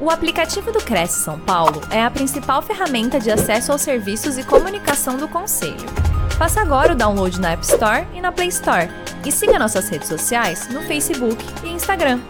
O aplicativo do Cresce São Paulo é a principal ferramenta de acesso aos serviços e comunicação do Conselho. Faça agora o download na App Store e na Play Store. E siga nossas redes sociais no Facebook e Instagram.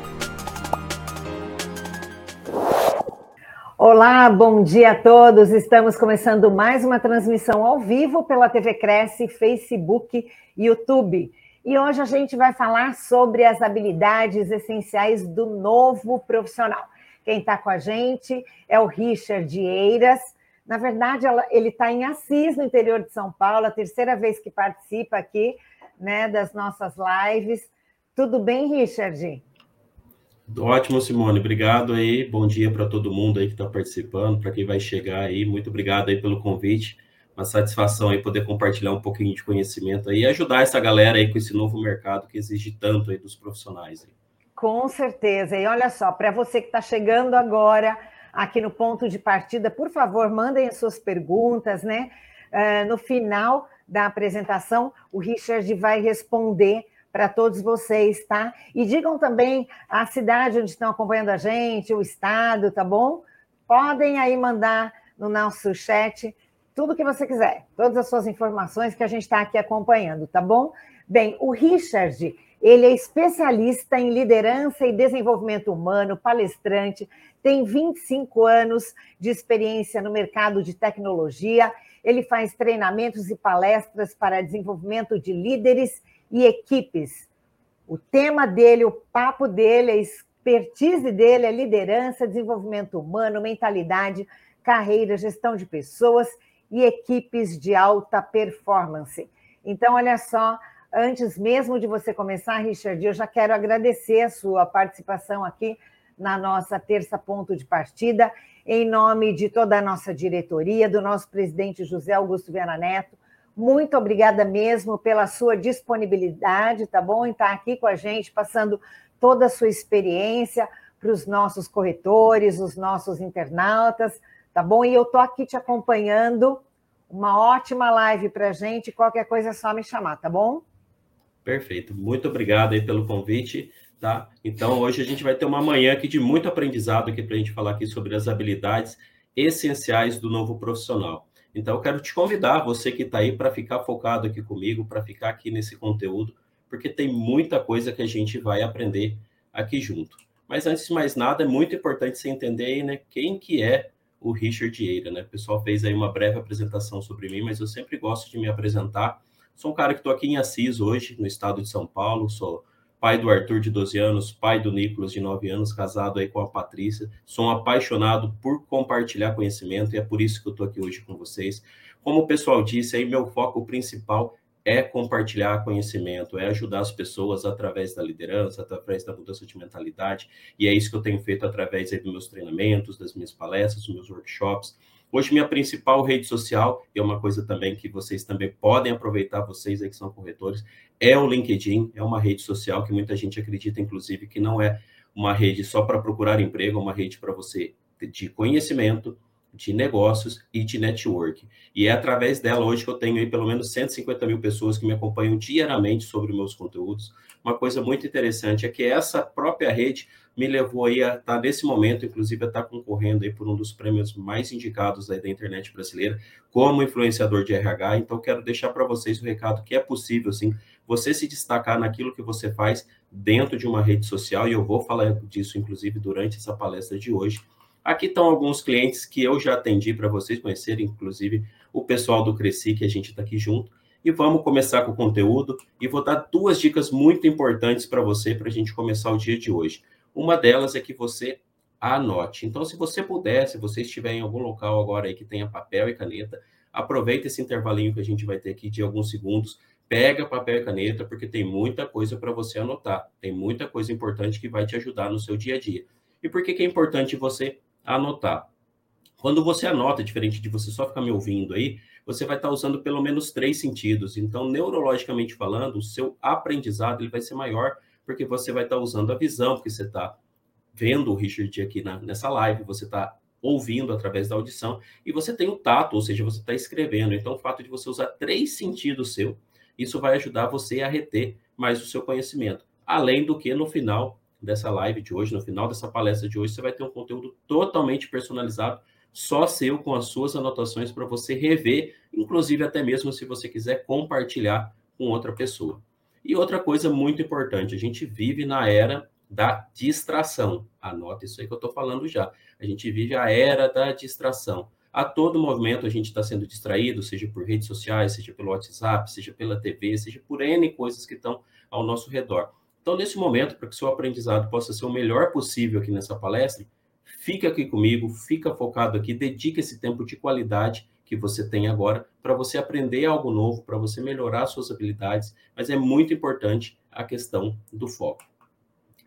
Olá, bom dia a todos. Estamos começando mais uma transmissão ao vivo pela TV Cresce, Facebook e YouTube. E hoje a gente vai falar sobre as habilidades essenciais do novo profissional. Quem está com a gente é o Richard Eiras. Na verdade, ele está em Assis, no interior de São Paulo, a terceira vez que participa aqui né, das nossas lives. Tudo bem, Richard? Ótimo, Simone. Obrigado aí. Bom dia para todo mundo aí que está participando, para quem vai chegar aí. Muito obrigado aí pelo convite. Uma satisfação aí poder compartilhar um pouquinho de conhecimento aí e ajudar essa galera aí com esse novo mercado que exige tanto aí dos profissionais. Aí. Com certeza. E olha só, para você que está chegando agora aqui no ponto de partida, por favor, mandem as suas perguntas, né? Uh, no final da apresentação, o Richard vai responder para todos vocês, tá? E digam também a cidade onde estão acompanhando a gente, o estado, tá bom? Podem aí mandar no nosso chat tudo que você quiser, todas as suas informações que a gente está aqui acompanhando, tá bom? Bem, o Richard ele é especialista em liderança e desenvolvimento humano, palestrante, tem 25 anos de experiência no mercado de tecnologia. Ele faz treinamentos e palestras para desenvolvimento de líderes e equipes. O tema dele, o papo dele, a expertise dele é liderança, desenvolvimento humano, mentalidade, carreira, gestão de pessoas e equipes de alta performance. Então, olha só, Antes mesmo de você começar, Richard, eu já quero agradecer a sua participação aqui na nossa terça ponto de partida, em nome de toda a nossa diretoria, do nosso presidente José Augusto Viana Neto. Muito obrigada mesmo pela sua disponibilidade, tá bom? Em estar aqui com a gente, passando toda a sua experiência para os nossos corretores, os nossos internautas, tá bom? E eu estou aqui te acompanhando. Uma ótima live para a gente. Qualquer coisa é só me chamar, tá bom? Perfeito. Muito obrigado aí pelo convite, tá? Então, hoje a gente vai ter uma manhã aqui de muito aprendizado aqui para a gente falar aqui sobre as habilidades essenciais do novo profissional. Então, eu quero te convidar, você que está aí, para ficar focado aqui comigo, para ficar aqui nesse conteúdo, porque tem muita coisa que a gente vai aprender aqui junto. Mas antes de mais nada, é muito importante você entender aí, né, quem que é o Richard Eira, né? O pessoal fez aí uma breve apresentação sobre mim, mas eu sempre gosto de me apresentar Sou um cara que estou aqui em Assis hoje, no estado de São Paulo. Sou pai do Arthur, de 12 anos, pai do Nicolas, de 9 anos, casado aí com a Patrícia. Sou um apaixonado por compartilhar conhecimento e é por isso que eu estou aqui hoje com vocês. Como o pessoal disse, aí meu foco principal é compartilhar conhecimento, é ajudar as pessoas através da liderança, através da mudança de mentalidade, e é isso que eu tenho feito através dos meus treinamentos, das minhas palestras, dos meus workshops. Hoje, minha principal rede social, e é uma coisa também que vocês também podem aproveitar, vocês aí que são corretores, é o LinkedIn, é uma rede social que muita gente acredita, inclusive, que não é uma rede só para procurar emprego, é uma rede para você de conhecimento, de negócios e de network. E é através dela hoje que eu tenho aí pelo menos 150 mil pessoas que me acompanham diariamente sobre meus conteúdos. Uma coisa muito interessante é que essa própria rede me levou aí a estar nesse momento, inclusive, a estar concorrendo aí por um dos prêmios mais indicados aí da internet brasileira como influenciador de RH. Então, quero deixar para vocês o recado que é possível, sim, você se destacar naquilo que você faz dentro de uma rede social, e eu vou falar disso, inclusive, durante essa palestra de hoje Aqui estão alguns clientes que eu já atendi para vocês conhecerem, inclusive o pessoal do Cresci, que a gente está aqui junto. E vamos começar com o conteúdo. E vou dar duas dicas muito importantes para você, para a gente começar o dia de hoje. Uma delas é que você anote. Então, se você puder, se você estiver em algum local agora aí que tenha papel e caneta, aproveita esse intervalinho que a gente vai ter aqui de alguns segundos, pega papel e caneta, porque tem muita coisa para você anotar. Tem muita coisa importante que vai te ajudar no seu dia a dia. E por que, que é importante você anotar. Quando você anota, diferente de você só ficar me ouvindo aí, você vai estar usando pelo menos três sentidos. Então, neurologicamente falando, o seu aprendizado ele vai ser maior, porque você vai estar usando a visão, porque você está vendo o Richard aqui na, nessa live, você está ouvindo através da audição, e você tem o tato, ou seja, você está escrevendo. Então, o fato de você usar três sentidos seu, isso vai ajudar você a reter mais o seu conhecimento. Além do que, no final, dessa live de hoje, no final dessa palestra de hoje, você vai ter um conteúdo totalmente personalizado, só seu, com as suas anotações para você rever, inclusive até mesmo se você quiser compartilhar com outra pessoa. E outra coisa muito importante, a gente vive na era da distração. Anota isso aí que eu estou falando já. A gente vive a era da distração. A todo momento a gente está sendo distraído, seja por redes sociais, seja pelo WhatsApp, seja pela TV, seja por N coisas que estão ao nosso redor. Então, nesse momento, para que seu aprendizado possa ser o melhor possível aqui nessa palestra, fica aqui comigo, fica focado aqui, dedique esse tempo de qualidade que você tem agora para você aprender algo novo, para você melhorar suas habilidades, mas é muito importante a questão do foco.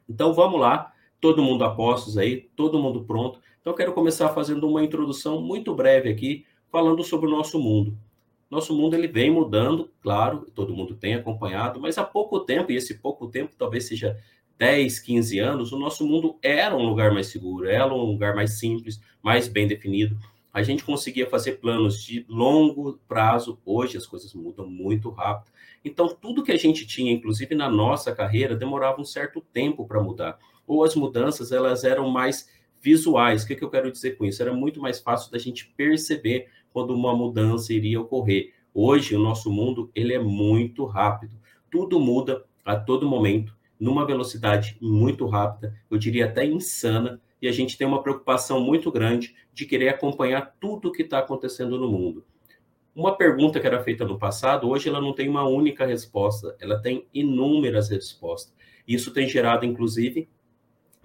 Então, vamos lá, todo mundo a postos aí, todo mundo pronto. Então, quero começar fazendo uma introdução muito breve aqui, falando sobre o nosso mundo. Nosso mundo ele vem mudando, claro, todo mundo tem acompanhado, mas há pouco tempo, e esse pouco tempo talvez seja 10, 15 anos, o nosso mundo era um lugar mais seguro, era um lugar mais simples, mais bem definido. A gente conseguia fazer planos de longo prazo, hoje as coisas mudam muito rápido. Então, tudo que a gente tinha, inclusive na nossa carreira, demorava um certo tempo para mudar. Ou as mudanças, elas eram mais visuais. O que, que eu quero dizer com isso? Era muito mais fácil da gente perceber quando uma mudança iria ocorrer. Hoje, o nosso mundo ele é muito rápido. Tudo muda a todo momento, numa velocidade muito rápida, eu diria até insana, e a gente tem uma preocupação muito grande de querer acompanhar tudo o que está acontecendo no mundo. Uma pergunta que era feita no passado, hoje ela não tem uma única resposta, ela tem inúmeras respostas. Isso tem gerado, inclusive,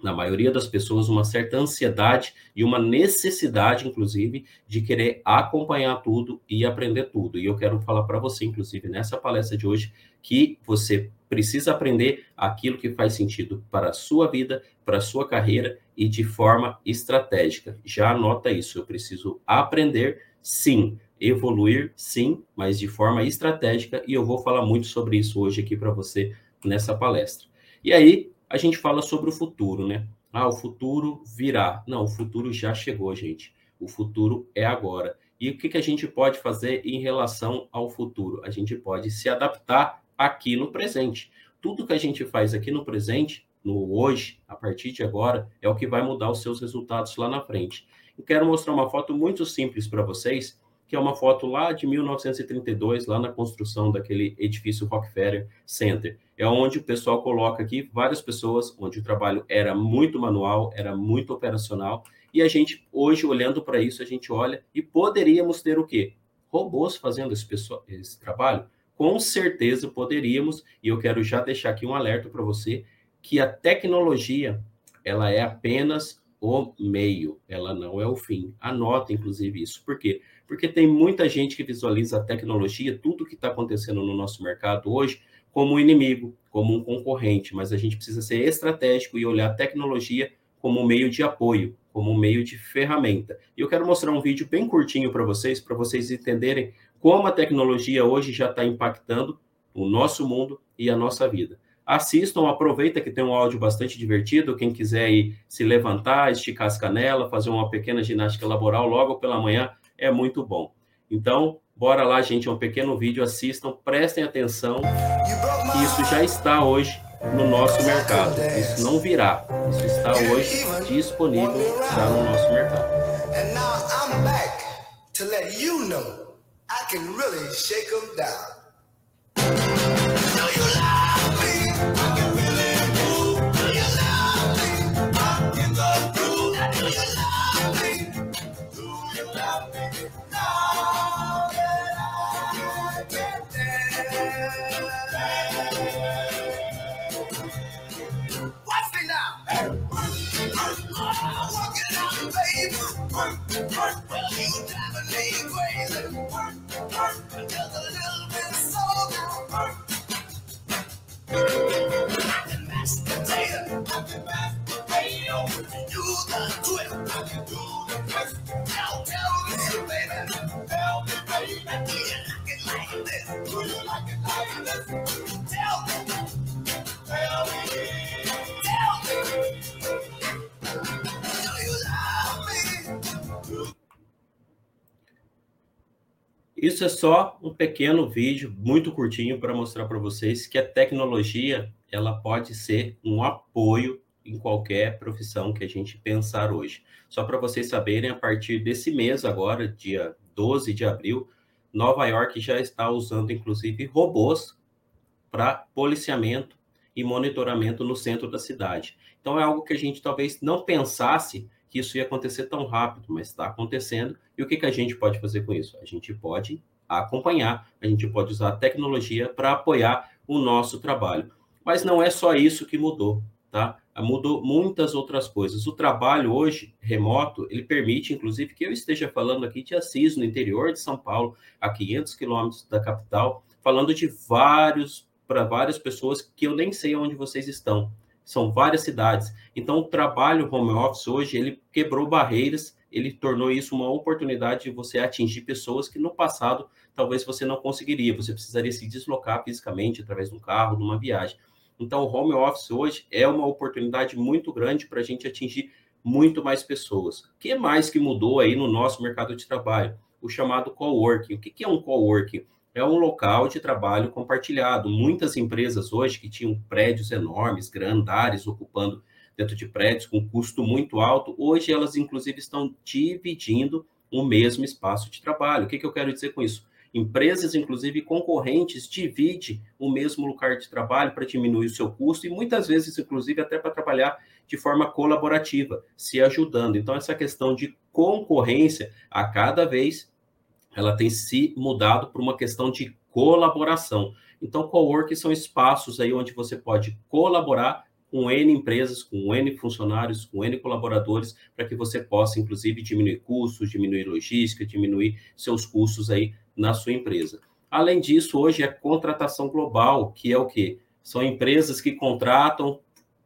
na maioria das pessoas, uma certa ansiedade e uma necessidade, inclusive, de querer acompanhar tudo e aprender tudo. E eu quero falar para você, inclusive, nessa palestra de hoje, que você precisa aprender aquilo que faz sentido para a sua vida, para a sua carreira e de forma estratégica. Já anota isso, eu preciso aprender, sim, evoluir, sim, mas de forma estratégica, e eu vou falar muito sobre isso hoje aqui para você nessa palestra. E aí, a gente fala sobre o futuro, né? Ah, o futuro virá. Não, o futuro já chegou, gente. O futuro é agora. E o que, que a gente pode fazer em relação ao futuro? A gente pode se adaptar aqui no presente. Tudo que a gente faz aqui no presente, no hoje, a partir de agora, é o que vai mudar os seus resultados lá na frente. Eu quero mostrar uma foto muito simples para vocês, que é uma foto lá de 1932, lá na construção daquele edifício Rockefeller Center. É onde o pessoal coloca aqui várias pessoas, onde o trabalho era muito manual, era muito operacional, e a gente, hoje, olhando para isso, a gente olha e poderíamos ter o quê? Robôs fazendo esse, pessoal, esse trabalho? Com certeza poderíamos, e eu quero já deixar aqui um alerta para você, que a tecnologia, ela é apenas o meio, ela não é o fim. Anota, inclusive, isso. Por quê? Porque tem muita gente que visualiza a tecnologia, tudo que está acontecendo no nosso mercado hoje, como um inimigo, como um concorrente, mas a gente precisa ser estratégico e olhar a tecnologia como um meio de apoio, como um meio de ferramenta. E eu quero mostrar um vídeo bem curtinho para vocês, para vocês entenderem como a tecnologia hoje já está impactando o nosso mundo e a nossa vida. Assistam, aproveita que tem um áudio bastante divertido. Quem quiser se levantar, esticar as canelas, fazer uma pequena ginástica laboral logo pela manhã, é muito bom. Então, bora lá, gente, é um pequeno vídeo, assistam, prestem atenção, isso já está hoje no nosso mercado. Isso não virá, isso está hoje disponível já no nosso mercado. I can really shake them down. work, driving me crazy. Work, work, just a little bit work. I can mash the I can the I can do the twist. Now tell me, baby, tell me, baby, do you like it like this? Do you like it like this? Tell me. Isso é só um pequeno vídeo, muito curtinho, para mostrar para vocês que a tecnologia ela pode ser um apoio em qualquer profissão que a gente pensar hoje. Só para vocês saberem, a partir desse mês agora, dia 12 de abril, Nova York já está usando inclusive robôs para policiamento e monitoramento no centro da cidade. Então é algo que a gente talvez não pensasse que isso ia acontecer tão rápido, mas está acontecendo. E o que, que a gente pode fazer com isso? A gente pode acompanhar, a gente pode usar a tecnologia para apoiar o nosso trabalho. Mas não é só isso que mudou, tá? Mudou muitas outras coisas. O trabalho hoje, remoto, ele permite, inclusive, que eu esteja falando aqui de Assis, no interior de São Paulo, a 500 quilômetros da capital, falando de vários, para várias pessoas que eu nem sei onde vocês estão. São várias cidades. Então, o trabalho home office hoje, ele quebrou barreiras, ele tornou isso uma oportunidade de você atingir pessoas que no passado talvez você não conseguiria. Você precisaria se deslocar fisicamente através de um carro, de uma viagem. Então, o home office hoje é uma oportunidade muito grande para a gente atingir muito mais pessoas. O que mais que mudou aí no nosso mercado de trabalho? O chamado coworking. O que é um coworking? É um local de trabalho compartilhado. Muitas empresas hoje que tinham prédios enormes, grandares, ocupando dentro de prédios com custo muito alto, hoje elas inclusive estão dividindo o mesmo espaço de trabalho. O que, que eu quero dizer com isso? Empresas, inclusive concorrentes, dividem o mesmo lugar de trabalho para diminuir o seu custo e muitas vezes, inclusive, até para trabalhar de forma colaborativa, se ajudando. Então, essa questão de concorrência, a cada vez, ela tem se mudado para uma questão de colaboração. Então, cowork são espaços aí onde você pode colaborar com N empresas, com N funcionários, com N colaboradores, para que você possa, inclusive, diminuir custos, diminuir logística, diminuir seus custos aí na sua empresa. Além disso, hoje é contratação global, que é o quê? São empresas que contratam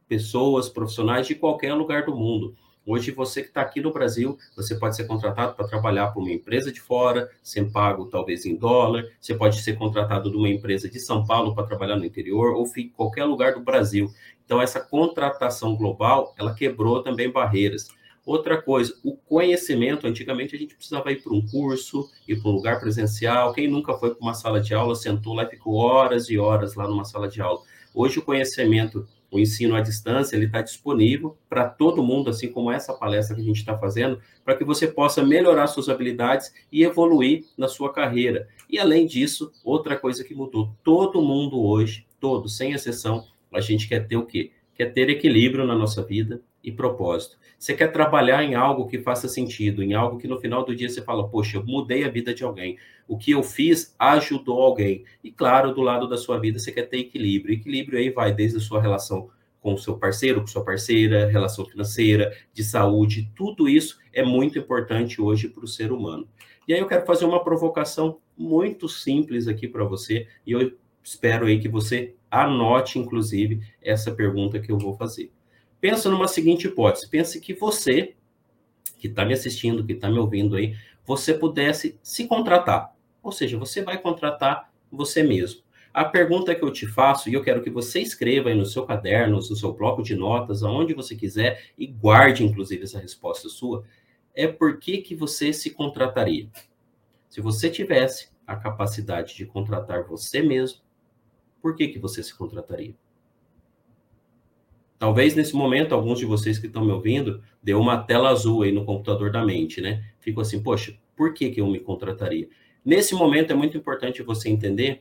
pessoas, profissionais de qualquer lugar do mundo. Hoje, você que está aqui no Brasil, você pode ser contratado para trabalhar para uma empresa de fora, sem pago talvez em dólar. Você pode ser contratado de uma empresa de São Paulo para trabalhar no interior ou em qualquer lugar do Brasil. Então, essa contratação global, ela quebrou também barreiras. Outra coisa, o conhecimento, antigamente a gente precisava ir para um curso, ir para um lugar presencial. Quem nunca foi para uma sala de aula, sentou lá e ficou horas e horas lá numa sala de aula. Hoje o conhecimento, o ensino à distância, ele está disponível para todo mundo, assim como essa palestra que a gente está fazendo, para que você possa melhorar suas habilidades e evoluir na sua carreira. E além disso, outra coisa que mudou, todo mundo hoje, todos, sem exceção, a gente quer ter o quê? Quer ter equilíbrio na nossa vida e propósito. Você quer trabalhar em algo que faça sentido, em algo que no final do dia você fala, poxa, eu mudei a vida de alguém. O que eu fiz ajudou alguém. E claro, do lado da sua vida você quer ter equilíbrio. Equilíbrio aí vai desde a sua relação com o seu parceiro, com sua parceira, relação financeira, de saúde, tudo isso é muito importante hoje para o ser humano. E aí eu quero fazer uma provocação muito simples aqui para você, e eu espero aí que você anote, inclusive, essa pergunta que eu vou fazer. Pensa numa seguinte hipótese: pense que você, que está me assistindo, que está me ouvindo aí, você pudesse se contratar. Ou seja, você vai contratar você mesmo. A pergunta que eu te faço, e eu quero que você escreva aí no seu caderno, no seu bloco de notas, aonde você quiser, e guarde, inclusive, essa resposta sua, é por que, que você se contrataria? Se você tivesse a capacidade de contratar você mesmo, por que, que você se contrataria? Talvez nesse momento, alguns de vocês que estão me ouvindo, deu uma tela azul aí no computador da mente, né? Fico assim, poxa, por que, que eu me contrataria? Nesse momento é muito importante você entender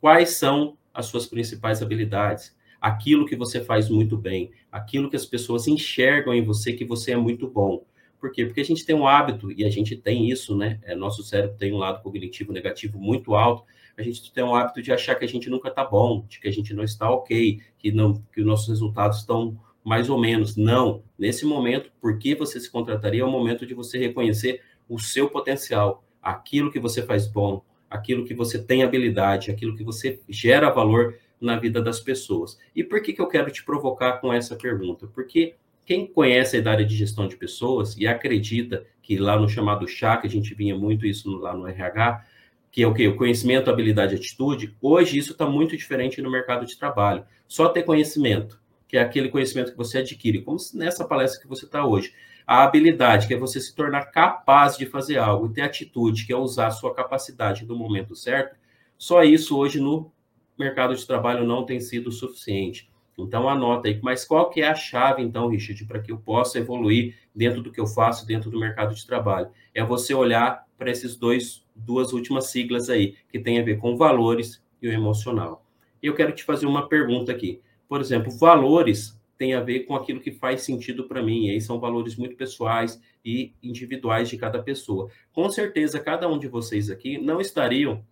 quais são as suas principais habilidades, aquilo que você faz muito bem, aquilo que as pessoas enxergam em você que você é muito bom. Por quê? Porque a gente tem um hábito, e a gente tem isso, né? É, nosso cérebro tem um lado cognitivo negativo muito alto, a gente tem um hábito de achar que a gente nunca está bom, de que a gente não está ok, que, não, que os nossos resultados estão mais ou menos. Não. Nesse momento, por que você se contrataria? É o momento de você reconhecer o seu potencial, aquilo que você faz bom, aquilo que você tem habilidade, aquilo que você gera valor na vida das pessoas. E por que, que eu quero te provocar com essa pergunta? Porque quem conhece a área de gestão de pessoas e acredita que lá no chamado chá, que a gente vinha muito isso lá no RH, que é o que? O conhecimento, habilidade e atitude, hoje isso está muito diferente no mercado de trabalho. Só ter conhecimento, que é aquele conhecimento que você adquire, como nessa palestra que você está hoje. A habilidade, que é você se tornar capaz de fazer algo, e ter atitude, que é usar a sua capacidade no momento certo, só isso hoje no mercado de trabalho não tem sido suficiente. Então anota aí, mas qual que é a chave então, Richard, para que eu possa evoluir dentro do que eu faço, dentro do mercado de trabalho? É você olhar para esses dois duas últimas siglas aí, que tem a ver com valores e o emocional. Eu quero te fazer uma pergunta aqui. Por exemplo, valores tem a ver com aquilo que faz sentido para mim. E aí são valores muito pessoais e individuais de cada pessoa. Com certeza, cada um de vocês aqui não estariam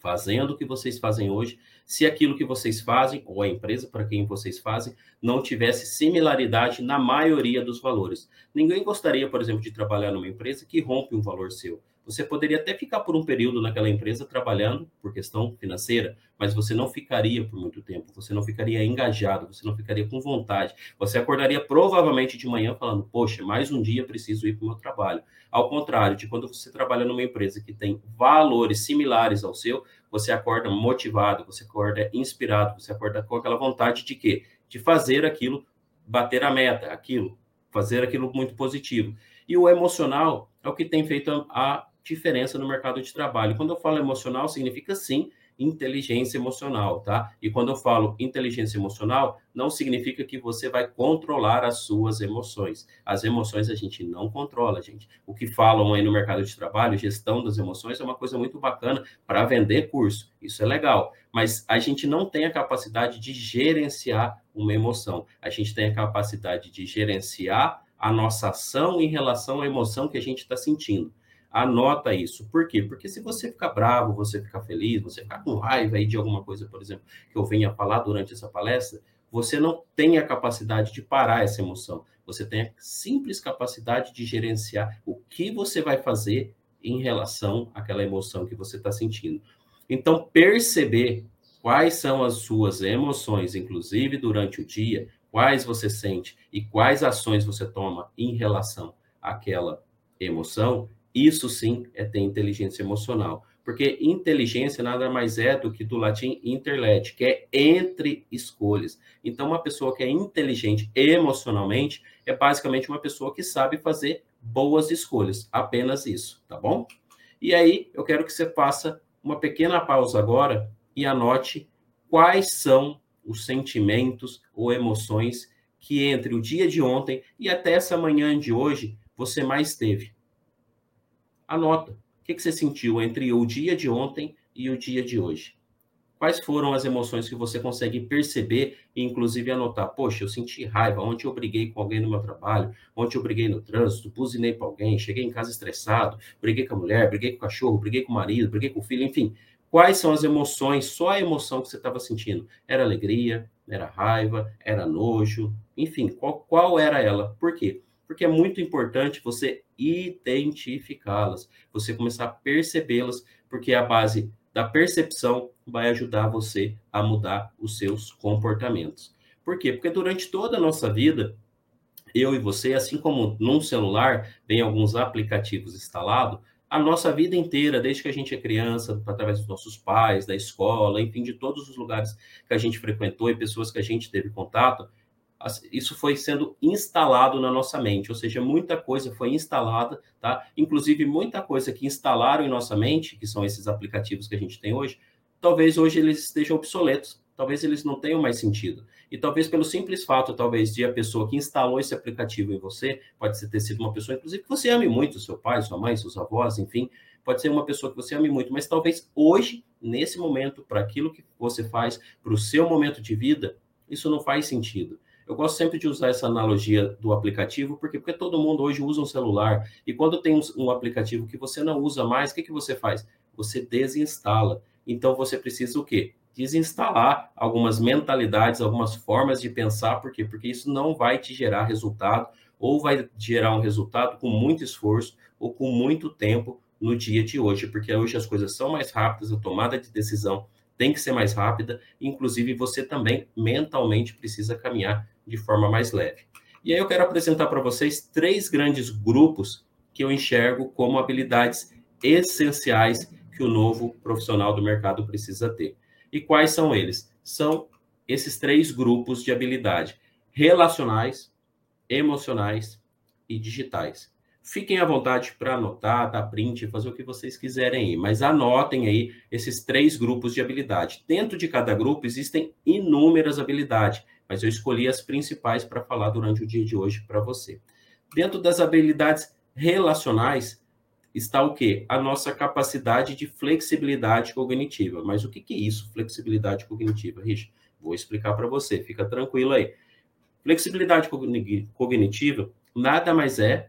fazendo o que vocês fazem hoje, se aquilo que vocês fazem, ou a empresa para quem vocês fazem, não tivesse similaridade na maioria dos valores. Ninguém gostaria, por exemplo, de trabalhar numa empresa que rompe um valor seu. Você poderia até ficar por um período naquela empresa trabalhando por questão financeira, mas você não ficaria por muito tempo, você não ficaria engajado, você não ficaria com vontade. Você acordaria provavelmente de manhã falando: Poxa, mais um dia preciso ir para o meu trabalho. Ao contrário de quando você trabalha numa empresa que tem valores similares ao seu, você acorda motivado, você acorda inspirado, você acorda com aquela vontade de quê? De fazer aquilo, bater a meta, aquilo, fazer aquilo muito positivo. E o emocional é o que tem feito a, diferença no mercado de trabalho. Quando eu falo emocional, significa sim inteligência emocional, tá? E quando eu falo inteligência emocional, não significa que você vai controlar as suas emoções. As emoções a gente não controla, gente. O que falam aí no mercado de trabalho, gestão das emoções, é uma coisa muito bacana para vender curso. Isso é legal. Mas a gente não tem a capacidade de gerenciar uma emoção. A gente tem a capacidade de gerenciar a nossa ação em relação à emoção que a gente está sentindo. Anota isso. Por quê? Porque se você ficar bravo, você ficar feliz, você ficar com raiva aí de alguma coisa, por exemplo, que eu venha falar durante essa palestra, você não tem a capacidade de parar essa emoção. Você tem a simples capacidade de gerenciar o que você vai fazer em relação àquela emoção que você está sentindo. Então, perceber quais são as suas emoções, inclusive durante o dia, quais você sente e quais ações você toma em relação àquela emoção, isso sim é ter inteligência emocional. Porque inteligência nada mais é do que do latim interlet, que é entre escolhas. Então, uma pessoa que é inteligente emocionalmente é basicamente uma pessoa que sabe fazer boas escolhas. Apenas isso, tá bom? E aí, eu quero que você faça uma pequena pausa agora e anote quais são os sentimentos ou emoções que entre o dia de ontem e até essa manhã de hoje você mais teve. Anota. O que, você sentiu entre o dia de ontem e o dia de hoje? Quais foram as emoções que você consegue perceber e, inclusive, anotar? Poxa, eu senti raiva. Ontem eu briguei com alguém no meu trabalho. Ontem eu briguei no trânsito, buzinei para alguém. Cheguei em casa estressado. Briguei com a mulher, briguei com o cachorro, briguei com o marido, briguei com o filho. Enfim, quais são as emoções? Só a emoção que você estava sentindo. Era alegria? Era raiva? Era nojo? Enfim, qual, qual era ela? Por quê? Porque é muito importante você identificá-las, você começar a percebê-las, porque a base da percepção vai ajudar você a mudar os seus comportamentos. Por quê? Porque durante toda a nossa vida, eu e você, assim como num celular, tem alguns aplicativos instalados, a nossa vida inteira, desde que a gente é criança, através dos nossos pais, da escola, enfim, de todos os lugares que a gente frequentou e pessoas que a gente teve contato, isso foi sendo instalado na nossa mente, ou seja, muita coisa foi instalada, tá? Inclusive muita coisa que instalaram em nossa mente, que são esses aplicativos que a gente tem hoje, talvez hoje eles estejam obsoletos, talvez eles não tenham mais sentido. E talvez pelo simples fato, talvez, de a pessoa que instalou esse aplicativo em você, pode ter sido uma pessoa, inclusive, que você ame muito, seu pai, sua mãe, seus avós, enfim, pode ser uma pessoa que você ame muito, mas talvez hoje, nesse momento, para aquilo que você faz, para o seu momento de vida, isso não faz sentido. Eu gosto sempre de usar essa analogia do aplicativo, porque, porque todo mundo hoje usa um celular. E quando tem um, um aplicativo que você não usa mais, o que, que você faz? Você desinstala. Então você precisa o quê? Desinstalar algumas mentalidades, algumas formas de pensar, por quê? Porque isso não vai te gerar resultado, ou vai gerar um resultado com muito esforço, ou com muito tempo no dia de hoje, porque hoje as coisas são mais rápidas, a tomada de decisão tem que ser mais rápida, inclusive você também mentalmente precisa caminhar de forma mais leve. E aí eu quero apresentar para vocês três grandes grupos que eu enxergo como habilidades essenciais que o novo profissional do mercado precisa ter. E quais são eles? São esses três grupos de habilidade: relacionais, emocionais e digitais. Fiquem à vontade para anotar, dar print, fazer o que vocês quiserem aí, mas anotem aí esses três grupos de habilidade. Dentro de cada grupo existem inúmeras habilidades, mas eu escolhi as principais para falar durante o dia de hoje para você. Dentro das habilidades relacionais está o quê? A nossa capacidade de flexibilidade cognitiva. Mas o que, que é isso, flexibilidade cognitiva, Rich? Vou explicar para você, fica tranquilo aí. Flexibilidade cognitiva nada mais é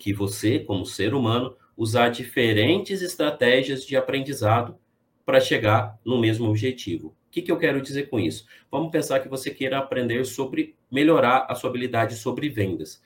que você, como ser humano, usar diferentes estratégias de aprendizado para chegar no mesmo objetivo. Que, que eu quero dizer com isso? Vamos pensar que você queira aprender sobre melhorar a sua habilidade sobre vendas.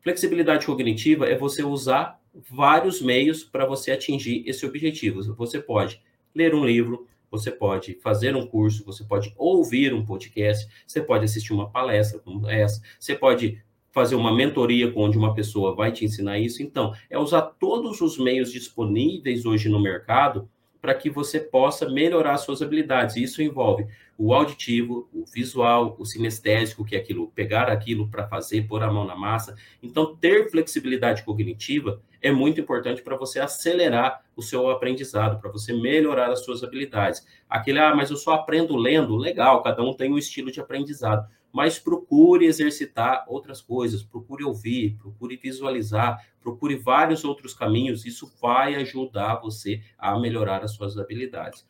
Flexibilidade cognitiva é você usar vários meios para você atingir esse objetivo. Você pode ler um livro, você pode fazer um curso, você pode ouvir um podcast, você pode assistir uma palestra como essa, você pode fazer uma mentoria onde uma pessoa vai te ensinar isso. Então, é usar todos os meios disponíveis hoje no mercado para que você possa melhorar suas habilidades. Isso envolve o auditivo, o visual, o sinestésico, que é aquilo, pegar aquilo para fazer, pôr a mão na massa. Então, ter flexibilidade cognitiva é muito importante para você acelerar o seu aprendizado, para você melhorar as suas habilidades. Aquele, ah, mas eu só aprendo lendo, legal, cada um tem um estilo de aprendizado mas procure exercitar outras coisas, procure ouvir, procure visualizar, procure vários outros caminhos, isso vai ajudar você a melhorar as suas habilidades.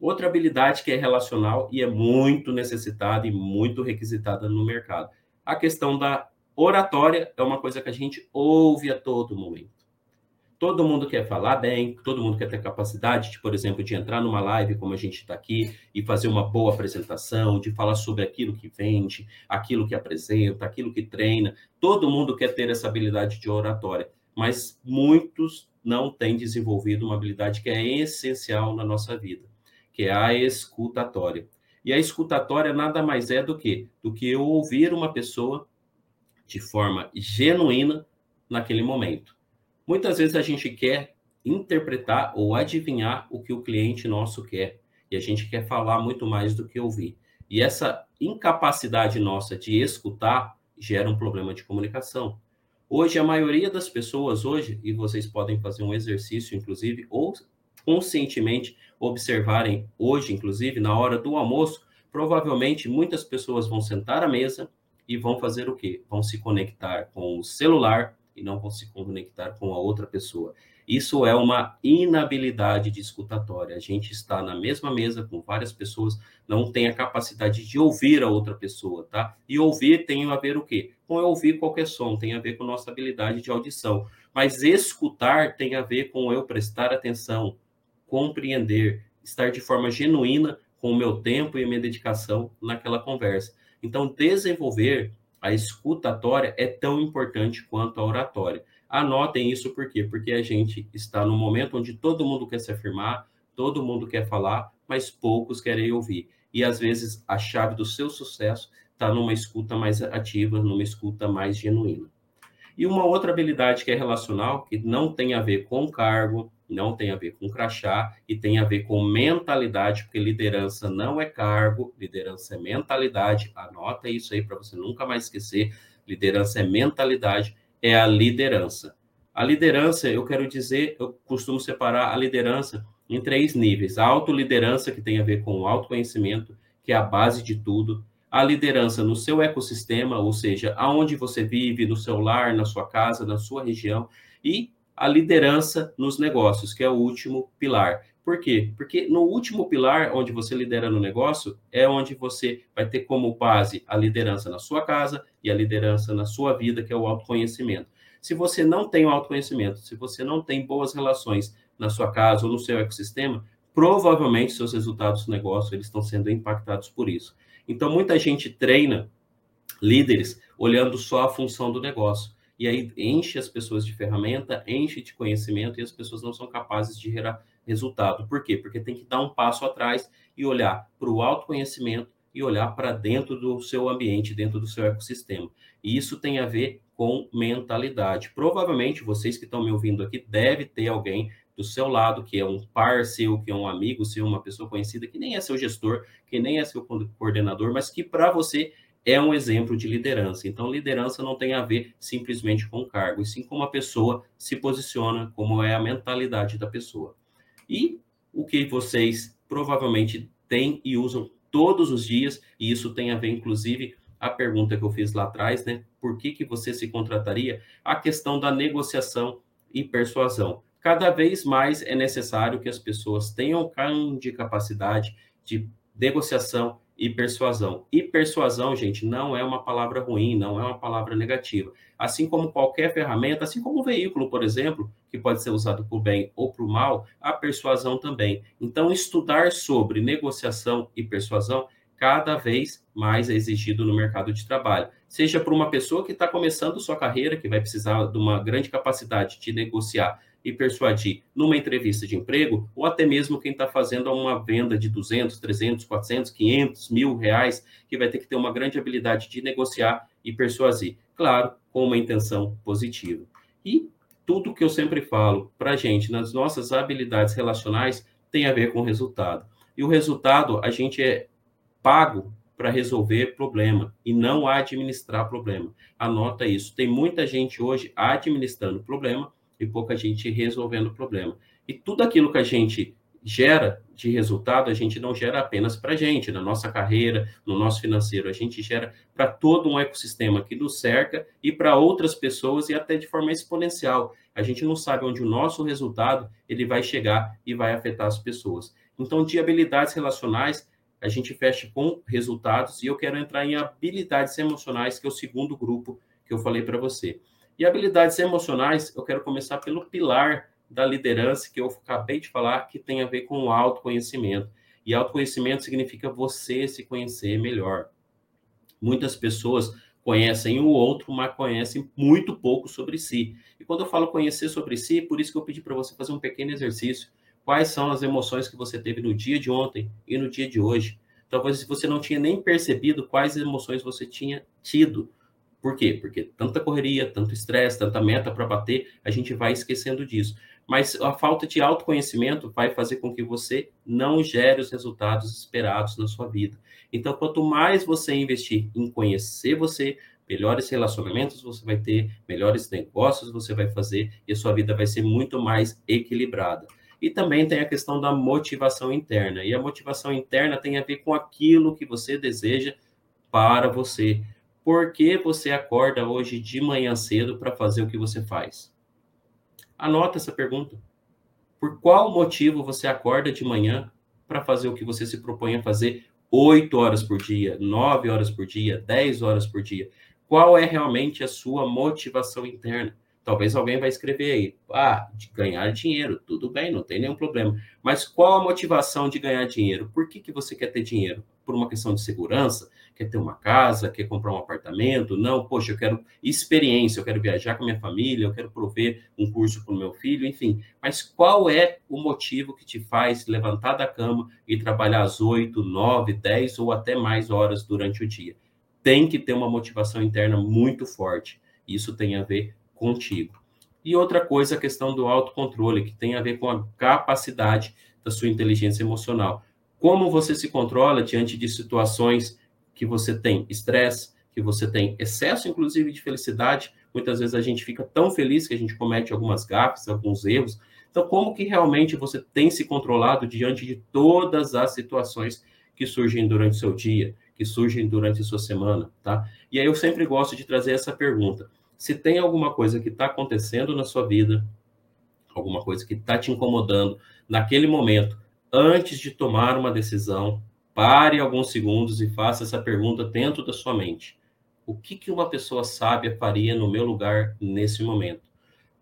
Outra habilidade que é relacional e é muito necessitada e muito requisitada no mercado. A questão da oratória é uma coisa que a gente ouve a todo momento. Todo mundo quer falar bem, todo mundo quer ter capacidade, de, por exemplo, de entrar numa live como a gente está aqui e fazer uma boa apresentação, de falar sobre aquilo que vende, aquilo que apresenta, aquilo que treina. Todo mundo quer ter essa habilidade de oratória, mas muitos não têm desenvolvido uma habilidade que é essencial na nossa vida, que é a escutatória. E a escutatória nada mais é do que do que eu ouvir uma pessoa de forma genuína naquele momento. Muitas vezes a gente quer interpretar ou adivinhar o que o cliente nosso quer, e a gente quer falar muito mais do que ouvir. E essa incapacidade nossa de escutar gera um problema de comunicação. Hoje, a maioria das pessoas, hoje, e vocês podem fazer um exercício, inclusive, ou conscientemente observarem hoje, inclusive, na hora do almoço, provavelmente muitas pessoas vão sentar à mesa e vão fazer o quê? Vão se conectar com o celular, e não vão se conectar com a outra pessoa. Isso é uma inabilidade de escutatória. A gente está na mesma mesa com várias pessoas, não tem a capacidade de ouvir a outra pessoa, tá? E ouvir tem a ver o quê? Com ouvir qualquer som, tem a ver com nossa habilidade de audição. Mas escutar tem a ver com eu prestar atenção, compreender, estar de forma genuína com o meu tempo e minha dedicação naquela conversa. Então, desenvolver a escutatória é tão importante quanto a oratória. Anotem isso por quê? Porque a gente está no momento onde todo mundo quer se afirmar, todo mundo quer falar, mas poucos querem ouvir. E às vezes a chave do seu sucesso está numa escuta mais ativa, numa escuta mais genuína. E uma outra habilidade que é relacional, que não tem a ver com cargo, não tem a ver com crachá e tem a ver com mentalidade, porque liderança não é cargo, liderança é mentalidade. Anota isso aí para você nunca mais esquecer. Liderança é mentalidade, é a liderança. A liderança, eu quero dizer, eu costumo separar a liderança em três níveis: a autoliderança, que tem a ver com o autoconhecimento, que é a base de tudo. A liderança no seu ecossistema, ou seja, aonde você vive, no seu lar, na sua casa, na sua região, e a liderança nos negócios, que é o último pilar. Por quê? Porque no último pilar, onde você lidera no negócio, é onde você vai ter como base a liderança na sua casa e a liderança na sua vida, que é o autoconhecimento. Se você não tem o autoconhecimento, se você não tem boas relações na sua casa ou no seu ecossistema, provavelmente seus resultados do negócio eles estão sendo impactados por isso. Então, muita gente treina líderes olhando só a função do negócio e aí enche as pessoas de ferramenta, enche de conhecimento e as pessoas não são capazes de gerar resultado. Por quê? Porque tem que dar um passo atrás e olhar para o autoconhecimento e olhar para dentro do seu ambiente, dentro do seu ecossistema. E isso tem a ver com mentalidade. Provavelmente vocês que estão me ouvindo aqui deve ter alguém do seu lado que é um par seu, que é um amigo seu, uma pessoa conhecida que nem é seu gestor, que nem é seu coordenador, mas que para você é um exemplo de liderança. Então, liderança não tem a ver simplesmente com cargo, e sim como a pessoa se posiciona, como é a mentalidade da pessoa. E o que vocês provavelmente têm e usam todos os dias, e isso tem a ver, inclusive, a pergunta que eu fiz lá atrás, né? Por que, que você se contrataria? A questão da negociação e persuasão. Cada vez mais é necessário que as pessoas tenham de capacidade de negociação e persuasão. E persuasão, gente, não é uma palavra ruim, não é uma palavra negativa. Assim como qualquer ferramenta, assim como um veículo, por exemplo, que pode ser usado para o bem ou para o mal, a persuasão também. Então, estudar sobre negociação e persuasão cada vez mais é exigido no mercado de trabalho. Seja para uma pessoa que está começando sua carreira, que vai precisar de uma grande capacidade de negociar e persuadir numa entrevista de emprego, ou até mesmo quem está fazendo uma venda de 200, 300, 400, 500, mil reais, que vai ter que ter uma grande habilidade de negociar e persuadir. Claro, com uma intenção positiva. E tudo que eu sempre falo para a gente nas nossas habilidades relacionais tem a ver com resultado. E o resultado, a gente é pago para resolver problema e não administrar problema. Anota isso. Tem muita gente hoje administrando problema e pouca gente resolvendo o problema. E tudo aquilo que a gente gera de resultado, a gente não gera apenas para a gente, na nossa carreira, no nosso financeiro, a gente gera para todo um ecossistema que nos cerca e para outras pessoas e até de forma exponencial. A gente não sabe onde o nosso resultado ele vai chegar e vai afetar as pessoas. Então, de habilidades relacionais, a gente fecha com resultados e eu quero entrar em habilidades emocionais, que é o segundo grupo que eu falei para você. E habilidades emocionais, eu quero começar pelo pilar da liderança que eu acabei de falar, que tem a ver com o autoconhecimento. E autoconhecimento significa você se conhecer melhor. Muitas pessoas conhecem o outro, mas conhecem muito pouco sobre si. E quando eu falo conhecer sobre si, por isso que eu pedi para você fazer um pequeno exercício. Quais são as emoções que você teve no dia de ontem e no dia de hoje? Talvez você não tinha nem percebido quais emoções você tinha tido por quê? Porque tanta correria, tanto estresse, tanta meta para bater, a gente vai esquecendo disso. Mas a falta de autoconhecimento vai fazer com que você não gere os resultados esperados na sua vida. Então, quanto mais você investir em conhecer você, melhores relacionamentos você vai ter, melhores negócios você vai fazer e a sua vida vai ser muito mais equilibrada. E também tem a questão da motivação interna. E a motivação interna tem a ver com aquilo que você deseja para você. Por que você acorda hoje de manhã cedo para fazer o que você faz? Anota essa pergunta. Por qual motivo você acorda de manhã para fazer o que você se propõe a fazer oito horas por dia, nove horas por dia, dez horas por dia? Qual é realmente a sua motivação interna? Talvez alguém vai escrever aí, ah, de ganhar dinheiro, tudo bem, não tem nenhum problema. Mas qual a motivação de ganhar dinheiro? Por que, que você quer ter dinheiro? Por uma questão de segurança? quer ter uma casa, quer comprar um apartamento. Não, poxa, eu quero experiência, eu quero viajar com a minha família, eu quero prover um curso para o meu filho, enfim. Mas qual é o motivo que te faz levantar da cama e trabalhar às 8, 9, 10 ou até mais horas durante o dia? Tem que ter uma motivação interna muito forte. Isso tem a ver contigo. E outra coisa, a questão do autocontrole, que tem a ver com a capacidade da sua inteligência emocional. Como você se controla diante de situações que você tem estresse, que você tem excesso, inclusive, de felicidade. Muitas vezes a gente fica tão feliz que a gente comete algumas gafes, alguns erros. Então, como que realmente você tem se controlado diante de todas as situações que surgem durante o seu dia, que surgem durante a sua semana, tá? E aí eu sempre gosto de trazer essa pergunta. Se tem alguma coisa que está acontecendo na sua vida, alguma coisa que está te incomodando naquele momento, antes de tomar uma decisão, Pare alguns segundos e faça essa pergunta dentro da sua mente. O que, que uma pessoa sábia faria no meu lugar nesse momento?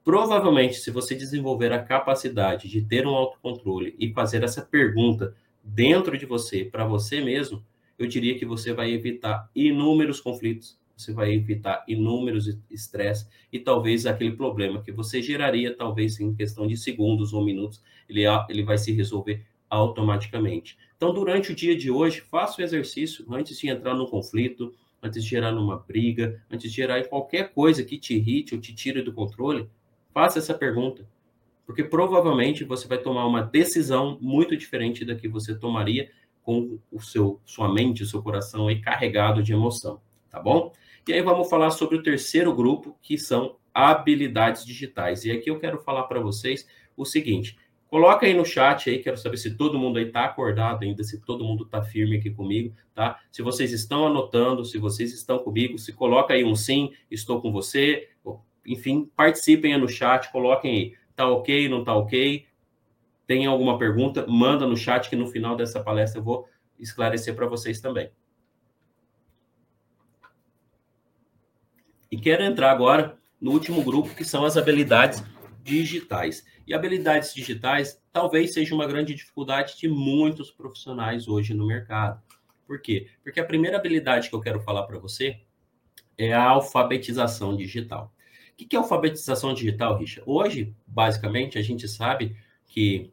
Provavelmente, se você desenvolver a capacidade de ter um autocontrole e fazer essa pergunta dentro de você, para você mesmo, eu diria que você vai evitar inúmeros conflitos, você vai evitar inúmeros estresse e talvez aquele problema que você geraria, talvez em questão de segundos ou minutos, ele, ele vai se resolver automaticamente. Então, durante o dia de hoje, faça o exercício antes de entrar num conflito, antes de gerar numa briga, antes de gerar qualquer coisa que te irrite ou te tire do controle, faça essa pergunta. Porque provavelmente você vai tomar uma decisão muito diferente da que você tomaria com o seu sua mente, o seu coração aí carregado de emoção, tá bom? E aí vamos falar sobre o terceiro grupo, que são habilidades digitais. E aqui eu quero falar para vocês o seguinte: Coloca aí no chat aí, quero saber se todo mundo aí está acordado ainda, se todo mundo está firme aqui comigo, tá? Se vocês estão anotando, se vocês estão comigo, se coloca aí um sim, estou com você, enfim, participem aí no chat, coloquem aí, tá ok, não tá ok? Tem alguma pergunta, manda no chat que no final dessa palestra eu vou esclarecer para vocês também. E quero entrar agora no último grupo, que são as habilidades digitais. E habilidades digitais talvez seja uma grande dificuldade de muitos profissionais hoje no mercado. Por quê? Porque a primeira habilidade que eu quero falar para você é a alfabetização digital. O que é alfabetização digital, Richa? Hoje, basicamente, a gente sabe que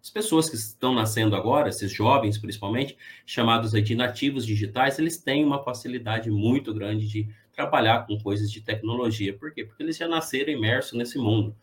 as pessoas que estão nascendo agora, esses jovens principalmente, chamados de nativos digitais, eles têm uma facilidade muito grande de trabalhar com coisas de tecnologia. Por quê? Porque eles já nasceram imersos nesse mundo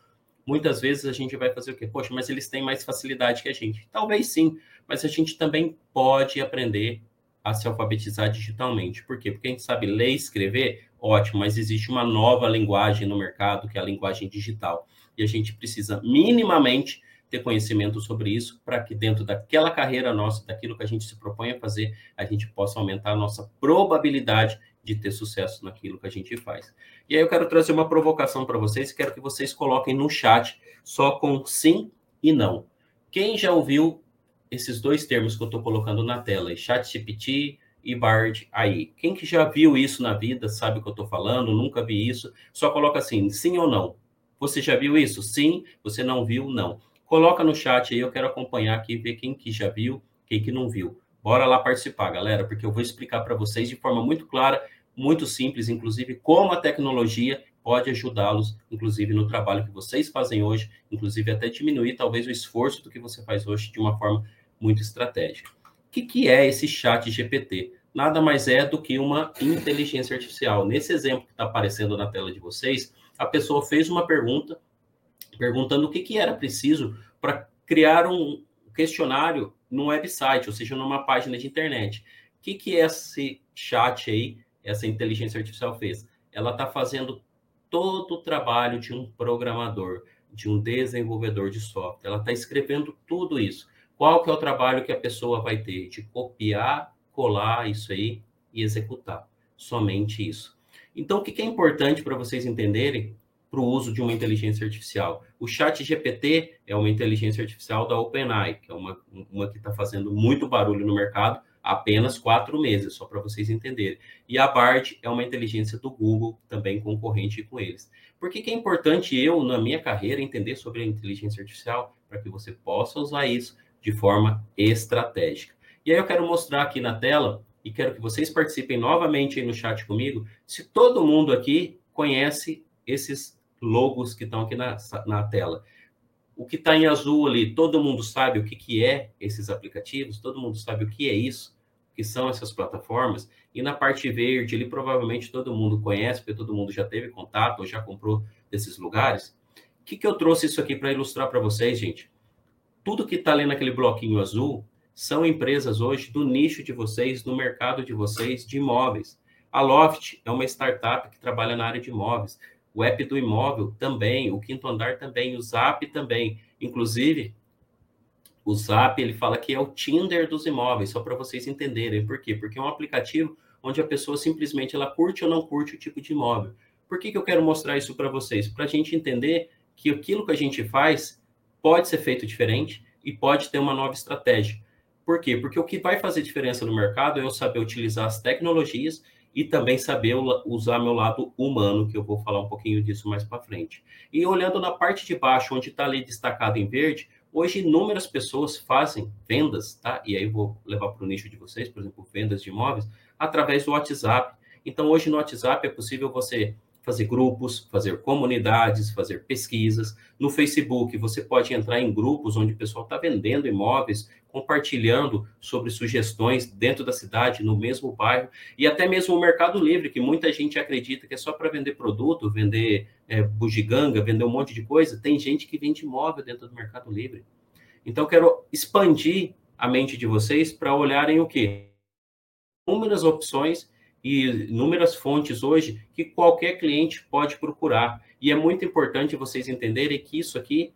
muitas vezes a gente vai fazer o quê? Poxa, mas eles têm mais facilidade que a gente. Talvez sim, mas a gente também pode aprender a se alfabetizar digitalmente. Por quê? Porque a gente sabe ler e escrever, ótimo, mas existe uma nova linguagem no mercado, que é a linguagem digital. E a gente precisa minimamente ter conhecimento sobre isso para que dentro daquela carreira nossa, daquilo que a gente se propõe a fazer, a gente possa aumentar a nossa probabilidade de ter sucesso naquilo que a gente faz. E aí eu quero trazer uma provocação para vocês, quero que vocês coloquem no chat só com sim e não. Quem já ouviu esses dois termos que eu estou colocando na tela, chat GPT e Bard aí? Quem que já viu isso na vida, sabe o que eu estou falando, nunca vi isso, só coloca assim, sim ou não. Você já viu isso? Sim. Você não viu? Não. Coloca no chat aí, eu quero acompanhar aqui, ver quem que já viu, quem que não viu. Bora lá participar, galera, porque eu vou explicar para vocês de forma muito clara, muito simples, inclusive, como a tecnologia pode ajudá-los, inclusive, no trabalho que vocês fazem hoje, inclusive até diminuir talvez o esforço do que você faz hoje de uma forma muito estratégica. O que, que é esse chat GPT? Nada mais é do que uma inteligência artificial. Nesse exemplo que está aparecendo na tela de vocês, a pessoa fez uma pergunta perguntando o que, que era preciso para criar um questionário no website, ou seja, numa página de internet. O que, que esse chat aí, essa inteligência artificial fez? Ela está fazendo todo o trabalho de um programador, de um desenvolvedor de software. Ela está escrevendo tudo isso. Qual que é o trabalho que a pessoa vai ter? De copiar, colar isso aí e executar. Somente isso. Então, o que é importante para vocês entenderem para o uso de uma inteligência artificial. O Chat GPT é uma inteligência artificial da OpenAI, que é uma, uma que está fazendo muito barulho no mercado apenas quatro meses, só para vocês entenderem. E a Bard é uma inteligência do Google, também concorrente com eles. Por que, que é importante eu, na minha carreira, entender sobre a inteligência artificial? Para que você possa usar isso de forma estratégica. E aí eu quero mostrar aqui na tela, e quero que vocês participem novamente no chat comigo, se todo mundo aqui conhece esses logos que estão aqui na, na tela. O que está em azul ali, todo mundo sabe o que, que é esses aplicativos, todo mundo sabe o que é isso, o que são essas plataformas. E na parte verde, ali provavelmente todo mundo conhece, porque todo mundo já teve contato ou já comprou desses lugares. O que, que eu trouxe isso aqui para ilustrar para vocês, gente? Tudo que está ali naquele bloquinho azul são empresas hoje do nicho de vocês, do mercado de vocês, de imóveis. A Loft é uma startup que trabalha na área de imóveis o app do imóvel também, o quinto andar também, o Zap também. Inclusive, o Zap ele fala que é o Tinder dos imóveis, só para vocês entenderem. Por quê? Porque é um aplicativo onde a pessoa simplesmente ela curte ou não curte o tipo de imóvel. Por que, que eu quero mostrar isso para vocês? Para a gente entender que aquilo que a gente faz pode ser feito diferente e pode ter uma nova estratégia. Por quê? Porque o que vai fazer diferença no mercado é eu saber utilizar as tecnologias e também saber usar meu lado humano, que eu vou falar um pouquinho disso mais para frente. E olhando na parte de baixo, onde está ali destacado em verde, hoje inúmeras pessoas fazem vendas, tá? E aí vou levar para o nicho de vocês, por exemplo, vendas de imóveis, através do WhatsApp. Então, hoje no WhatsApp é possível você fazer grupos, fazer comunidades, fazer pesquisas. No Facebook, você pode entrar em grupos onde o pessoal está vendendo imóveis, compartilhando sobre sugestões dentro da cidade, no mesmo bairro, e até mesmo o Mercado Livre, que muita gente acredita que é só para vender produto, vender é, bugiganga, vender um monte de coisa. Tem gente que vende imóvel dentro do Mercado Livre. Então, quero expandir a mente de vocês para olharem o quê? Inúmeras opções e inúmeras fontes hoje que qualquer cliente pode procurar. E é muito importante vocês entenderem que isso aqui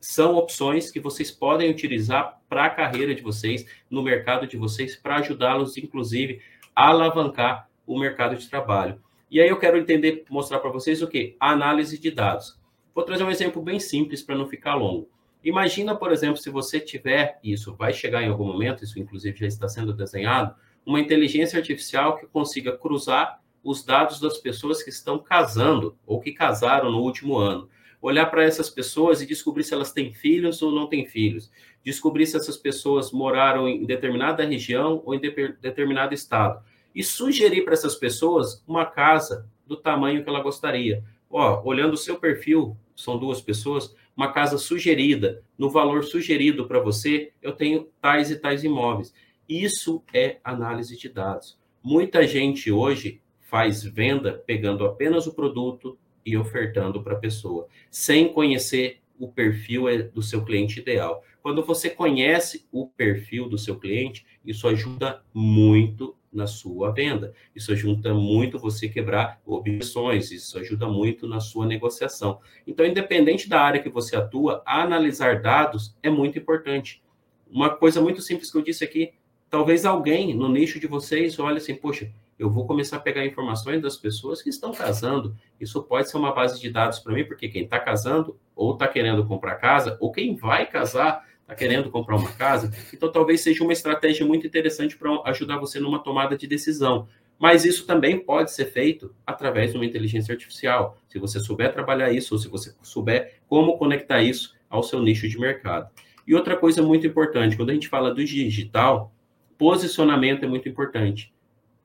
são opções que vocês podem utilizar para a carreira de vocês, no mercado de vocês, para ajudá-los, inclusive, a alavancar o mercado de trabalho. E aí eu quero entender, mostrar para vocês o que? Análise de dados. Vou trazer um exemplo bem simples para não ficar longo. Imagina, por exemplo, se você tiver, isso vai chegar em algum momento, isso inclusive já está sendo desenhado, uma inteligência artificial que consiga cruzar os dados das pessoas que estão casando ou que casaram no último ano. Olhar para essas pessoas e descobrir se elas têm filhos ou não têm filhos. Descobrir se essas pessoas moraram em determinada região ou em de determinado estado. E sugerir para essas pessoas uma casa do tamanho que ela gostaria. Ó, olhando o seu perfil, são duas pessoas, uma casa sugerida, no valor sugerido para você, eu tenho tais e tais imóveis. Isso é análise de dados. Muita gente hoje faz venda pegando apenas o produto e ofertando para a pessoa, sem conhecer o perfil é, do seu cliente ideal. Quando você conhece o perfil do seu cliente, isso ajuda muito na sua venda. Isso ajuda muito você quebrar objeções, isso ajuda muito na sua negociação. Então, independente da área que você atua, analisar dados é muito importante. Uma coisa muito simples que eu disse aqui, talvez alguém no nicho de vocês olhe assim, poxa, eu vou começar a pegar informações das pessoas que estão casando. Isso pode ser uma base de dados para mim, porque quem está casando ou está querendo comprar casa, ou quem vai casar está querendo comprar uma casa. Então, talvez seja uma estratégia muito interessante para ajudar você numa tomada de decisão. Mas isso também pode ser feito através de uma inteligência artificial. Se você souber trabalhar isso, ou se você souber como conectar isso ao seu nicho de mercado. E outra coisa muito importante, quando a gente fala do digital, posicionamento é muito importante.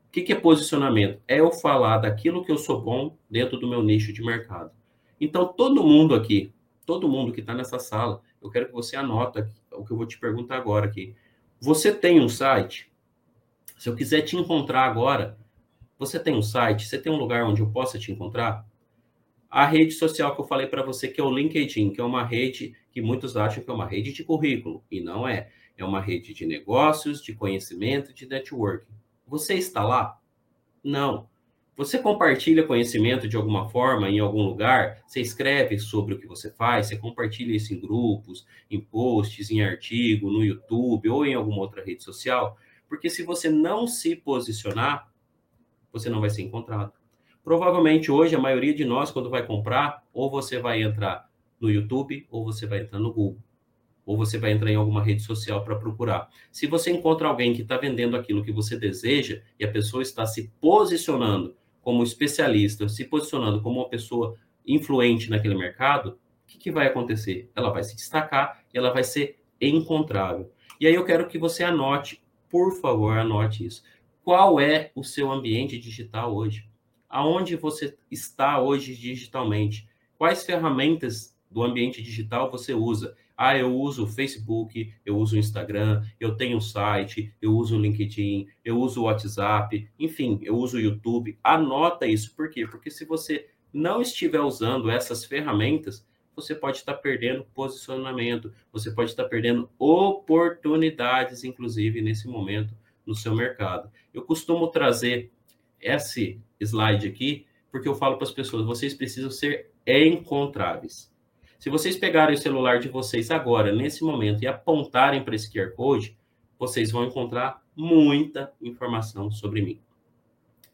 O que, é posicionamento? É eu falar daquilo que eu sou bom dentro do meu nicho de mercado. Então, todo mundo aqui, todo mundo que está nessa sala, eu quero que você anota o que eu vou te perguntar agora aqui. Você tem um site? Se eu quiser te encontrar agora, você tem um site? Você tem um lugar onde eu possa te encontrar? A rede social que eu falei para você, que é o LinkedIn, que é uma rede que muitos acham que é uma rede de currículo, e não é. É uma rede de negócios, de conhecimento, de networking. Você está lá? Não. Você compartilha conhecimento de alguma forma em algum lugar? Você escreve sobre o que você faz? Você compartilha isso em grupos, em posts, em artigo, no YouTube ou em alguma outra rede social? Porque se você não se posicionar, você não vai ser encontrado. Provavelmente hoje a maioria de nós, quando vai comprar, ou você vai entrar no YouTube ou você vai entrar no Google ou você vai entrar em alguma rede social para procurar. Se você encontra alguém que está vendendo aquilo que você deseja e a pessoa está se posicionando como especialista, se posicionando como uma pessoa influente naquele mercado, o que, que vai acontecer? Ela vai se destacar e ela vai ser encontrável. E aí eu quero que você anote, por favor, anote isso. Qual é o seu ambiente digital hoje? Aonde você está hoje digitalmente? Quais ferramentas do ambiente digital você usa? Ah, eu uso o Facebook, eu uso o Instagram, eu tenho um site, eu uso o LinkedIn, eu uso o WhatsApp, enfim, eu uso o YouTube. Anota isso. Por quê? Porque se você não estiver usando essas ferramentas, você pode estar perdendo posicionamento, você pode estar perdendo oportunidades, inclusive, nesse momento no seu mercado. Eu costumo trazer esse slide aqui, porque eu falo para as pessoas, vocês precisam ser encontráveis. Se vocês pegarem o celular de vocês agora, nesse momento, e apontarem para esse QR Code, vocês vão encontrar muita informação sobre mim.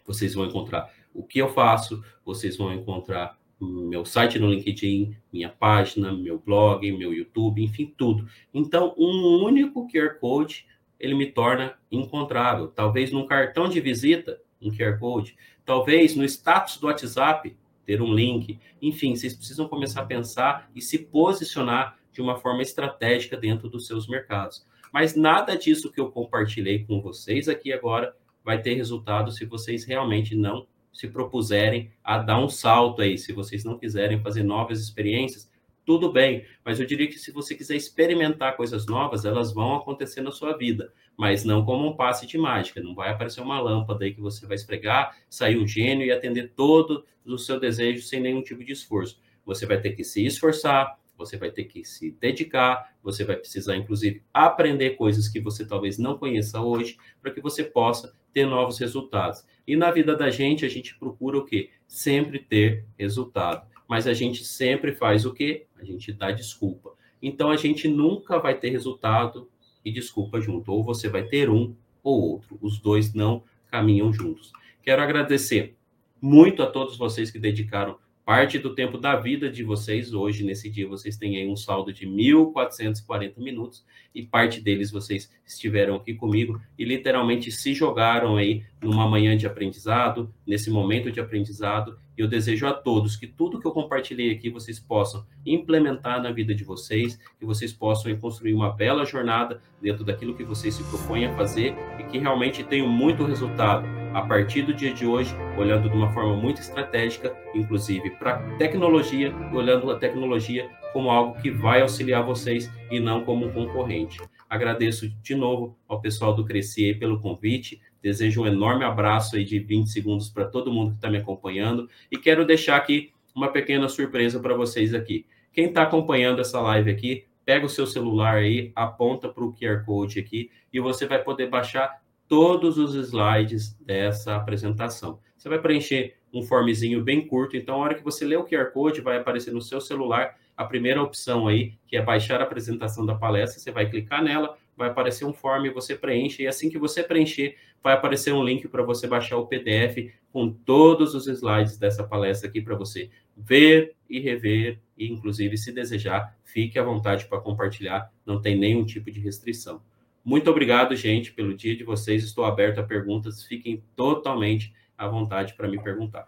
Vocês vão encontrar o que eu faço, vocês vão encontrar meu site no LinkedIn, minha página, meu blog, meu YouTube, enfim, tudo. Então, um único QR Code, ele me torna encontrável. Talvez num cartão de visita, um QR Code. Talvez no status do WhatsApp, ter um link. Enfim, vocês precisam começar a pensar e se posicionar de uma forma estratégica dentro dos seus mercados. Mas nada disso que eu compartilhei com vocês aqui agora vai ter resultado se vocês realmente não se propuserem a dar um salto aí, se vocês não quiserem fazer novas experiências, tudo bem, mas eu diria que se você quiser experimentar coisas novas, elas vão acontecer na sua vida, mas não como um passe de mágica, não vai aparecer uma lâmpada aí que você vai esfregar, sair um gênio e atender todo o seu desejo sem nenhum tipo de esforço. Você vai ter que se esforçar, você vai ter que se dedicar, você vai precisar, inclusive, aprender coisas que você talvez não conheça hoje, para que você possa ter novos resultados. E na vida da gente, a gente procura o quê? Sempre ter resultado mas a gente sempre faz o quê? A gente dá desculpa. Então a gente nunca vai ter resultado e desculpa junto. Ou você vai ter um ou outro. Os dois não caminham juntos. Quero agradecer muito a todos vocês que dedicaram parte do tempo da vida de vocês. Hoje, nesse dia, vocês têm aí um saldo de 1.440 minutos e parte deles vocês estiveram aqui comigo e literalmente se jogaram aí numa manhã de aprendizado, nesse momento de aprendizado. E eu desejo a todos que tudo que eu compartilhei aqui vocês possam implementar na vida de vocês, que vocês possam construir uma bela jornada dentro daquilo que vocês se propõem a fazer e que realmente tenham muito resultado a partir do dia de hoje, olhando de uma forma muito estratégica, inclusive para tecnologia, olhando a tecnologia como algo que vai auxiliar vocês e não como um concorrente. Agradeço de novo ao pessoal do Cresci pelo convite. Desejo um enorme abraço aí de 20 segundos para todo mundo que está me acompanhando e quero deixar aqui uma pequena surpresa para vocês aqui. Quem está acompanhando essa live aqui, pega o seu celular aí, aponta para o QR Code aqui e você vai poder baixar todos os slides dessa apresentação. Você vai preencher um formezinho bem curto, então, a hora que você lê o QR Code, vai aparecer no seu celular a primeira opção aí, que é baixar a apresentação da palestra, você vai clicar nela, vai aparecer um form, você preenche, e assim que você preencher, vai aparecer um link para você baixar o PDF com todos os slides dessa palestra aqui para você ver e rever, e inclusive, se desejar, fique à vontade para compartilhar, não tem nenhum tipo de restrição. Muito obrigado, gente, pelo dia de vocês. Estou aberto a perguntas. Fiquem totalmente à vontade para me perguntar.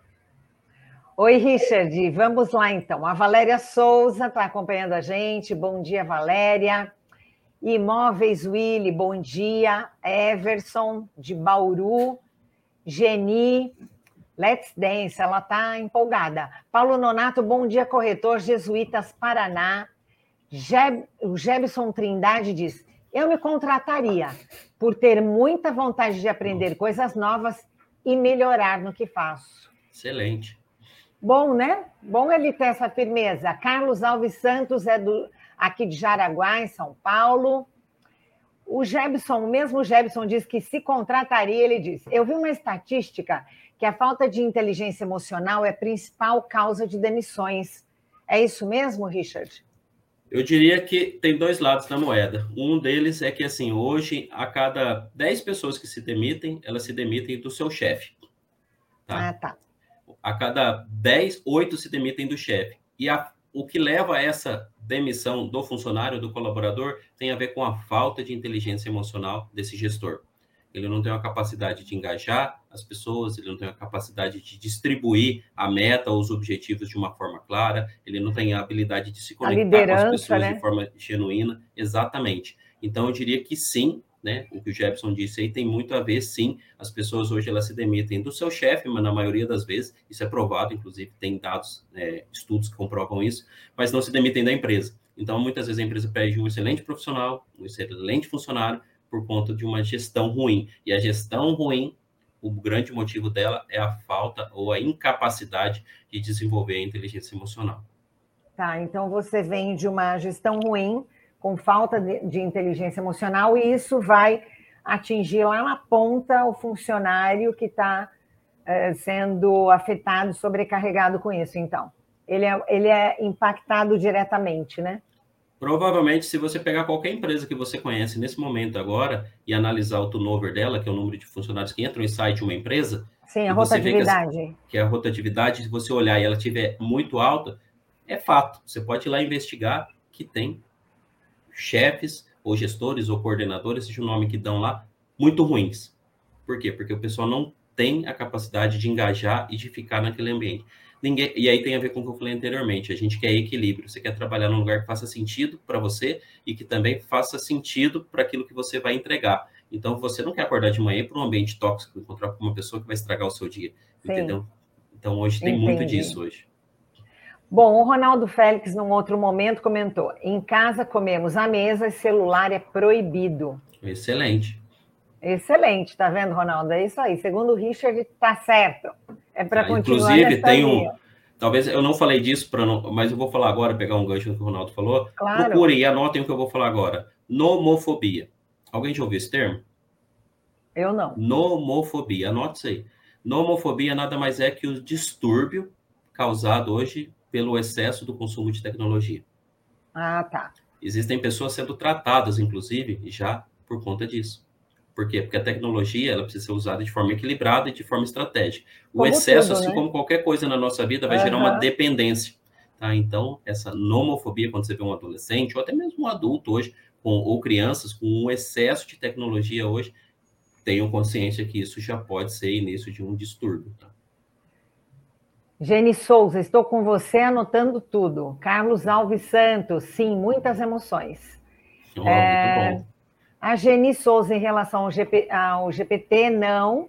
Oi, Richard. Vamos lá, então. A Valéria Souza está acompanhando a gente. Bom dia, Valéria. Imóveis Willy, bom dia. Everson, de Bauru. Geni, Let's Dance, ela está empolgada. Paulo Nonato, bom dia, corretor. Jesuítas Paraná. Jeb, o Jebson Trindade diz: eu me contrataria por ter muita vontade de aprender coisas novas e melhorar no que faço. Excelente. Bom, né? Bom ele ter essa firmeza. Carlos Alves Santos é do aqui de Jaraguá, em São Paulo. O Jebson, o mesmo Jebson diz que se contrataria, ele diz: Eu vi uma estatística que a falta de inteligência emocional é a principal causa de demissões. É isso mesmo, Richard? Eu diria que tem dois lados da moeda. Um deles é que, assim, hoje, a cada 10 pessoas que se demitem, elas se demitem do seu chefe. Tá? Ah, tá. A cada 10, 8 se demitem do chefe. E a, o que leva a essa demissão do funcionário, do colaborador, tem a ver com a falta de inteligência emocional desse gestor ele não tem uma capacidade de engajar as pessoas, ele não tem a capacidade de distribuir a meta ou os objetivos de uma forma clara, ele não tem a habilidade de se conectar com as pessoas né? de forma genuína, exatamente. Então, eu diria que sim, né? O que o Jefferson disse aí tem muito a ver, sim. As pessoas hoje elas se demitem do seu chefe, mas na maioria das vezes, isso é provado, inclusive tem dados, é, estudos que comprovam isso, mas não se demitem da empresa. Então, muitas vezes a empresa pede um excelente profissional, um excelente funcionário, por conta de uma gestão ruim. E a gestão ruim, o grande motivo dela é a falta ou a incapacidade de desenvolver a inteligência emocional. Tá, então você vem de uma gestão ruim, com falta de, inteligência emocional, e isso vai atingir lá na ponta o funcionário que está é, sendo afetado, sobrecarregado com isso, então. Ele é, ele é impactado diretamente, né? Provavelmente, se você pegar qualquer empresa que você conhece nesse momento agora e analisar o turnover dela, que é o número de funcionários que entram e saem de uma empresa. Sim, a rotatividade. Que, que, a rotatividade, se você olhar e ela estiver muito alta, é fato. Você pode ir lá investigar que tem chefes, ou gestores, ou coordenadores, seja o nome que dão lá, muito ruins. Por quê? Porque o pessoal não tem a capacidade de engajar e de ficar naquele ambiente. Ninguém, e aí tem a ver com o que eu falei anteriormente. A gente quer equilíbrio. Você quer trabalhar num lugar que faça sentido para você e que também faça sentido para aquilo que você vai entregar. Então, você não quer acordar de manhã para um ambiente tóxico, encontrar com uma pessoa que vai estragar o seu dia. Sim. Entendeu? Então, hoje tem Entendi. muito disso hoje. Bom, o Ronaldo Félix, num outro momento, comentou: em casa comemos à mesa e celular é proibido. Excelente. Excelente, tá vendo, Ronaldo? É isso aí. Segundo o Richard, tá certo. É para ah, continuar. Inclusive, tem um. Talvez eu não falei disso, para não, mas eu vou falar agora, pegar um gancho no que o Ronaldo falou. Claro. Procurem e anotem o que eu vou falar agora. Nomofobia. Alguém já ouviu esse termo? Eu não. Nomofobia. Anote isso aí. Nomofobia nada mais é que o distúrbio causado hoje pelo excesso do consumo de tecnologia. Ah, tá. Existem pessoas sendo tratadas, inclusive, já por conta disso. Por quê? Porque a tecnologia ela precisa ser usada de forma equilibrada e de forma estratégica. O como excesso, tudo, assim né? como qualquer coisa na nossa vida, vai uhum. gerar uma dependência. Tá? Então, essa nomofobia, quando você vê um adolescente, ou até mesmo um adulto hoje, com, ou crianças com um excesso de tecnologia hoje, tenham consciência que isso já pode ser início de um distúrbio. Tá? Jenny Souza, estou com você anotando tudo. Carlos Alves Santos, sim, muitas emoções. Oh, é, muito bom. A Geni Souza, em relação ao, GP, ao GPT, não.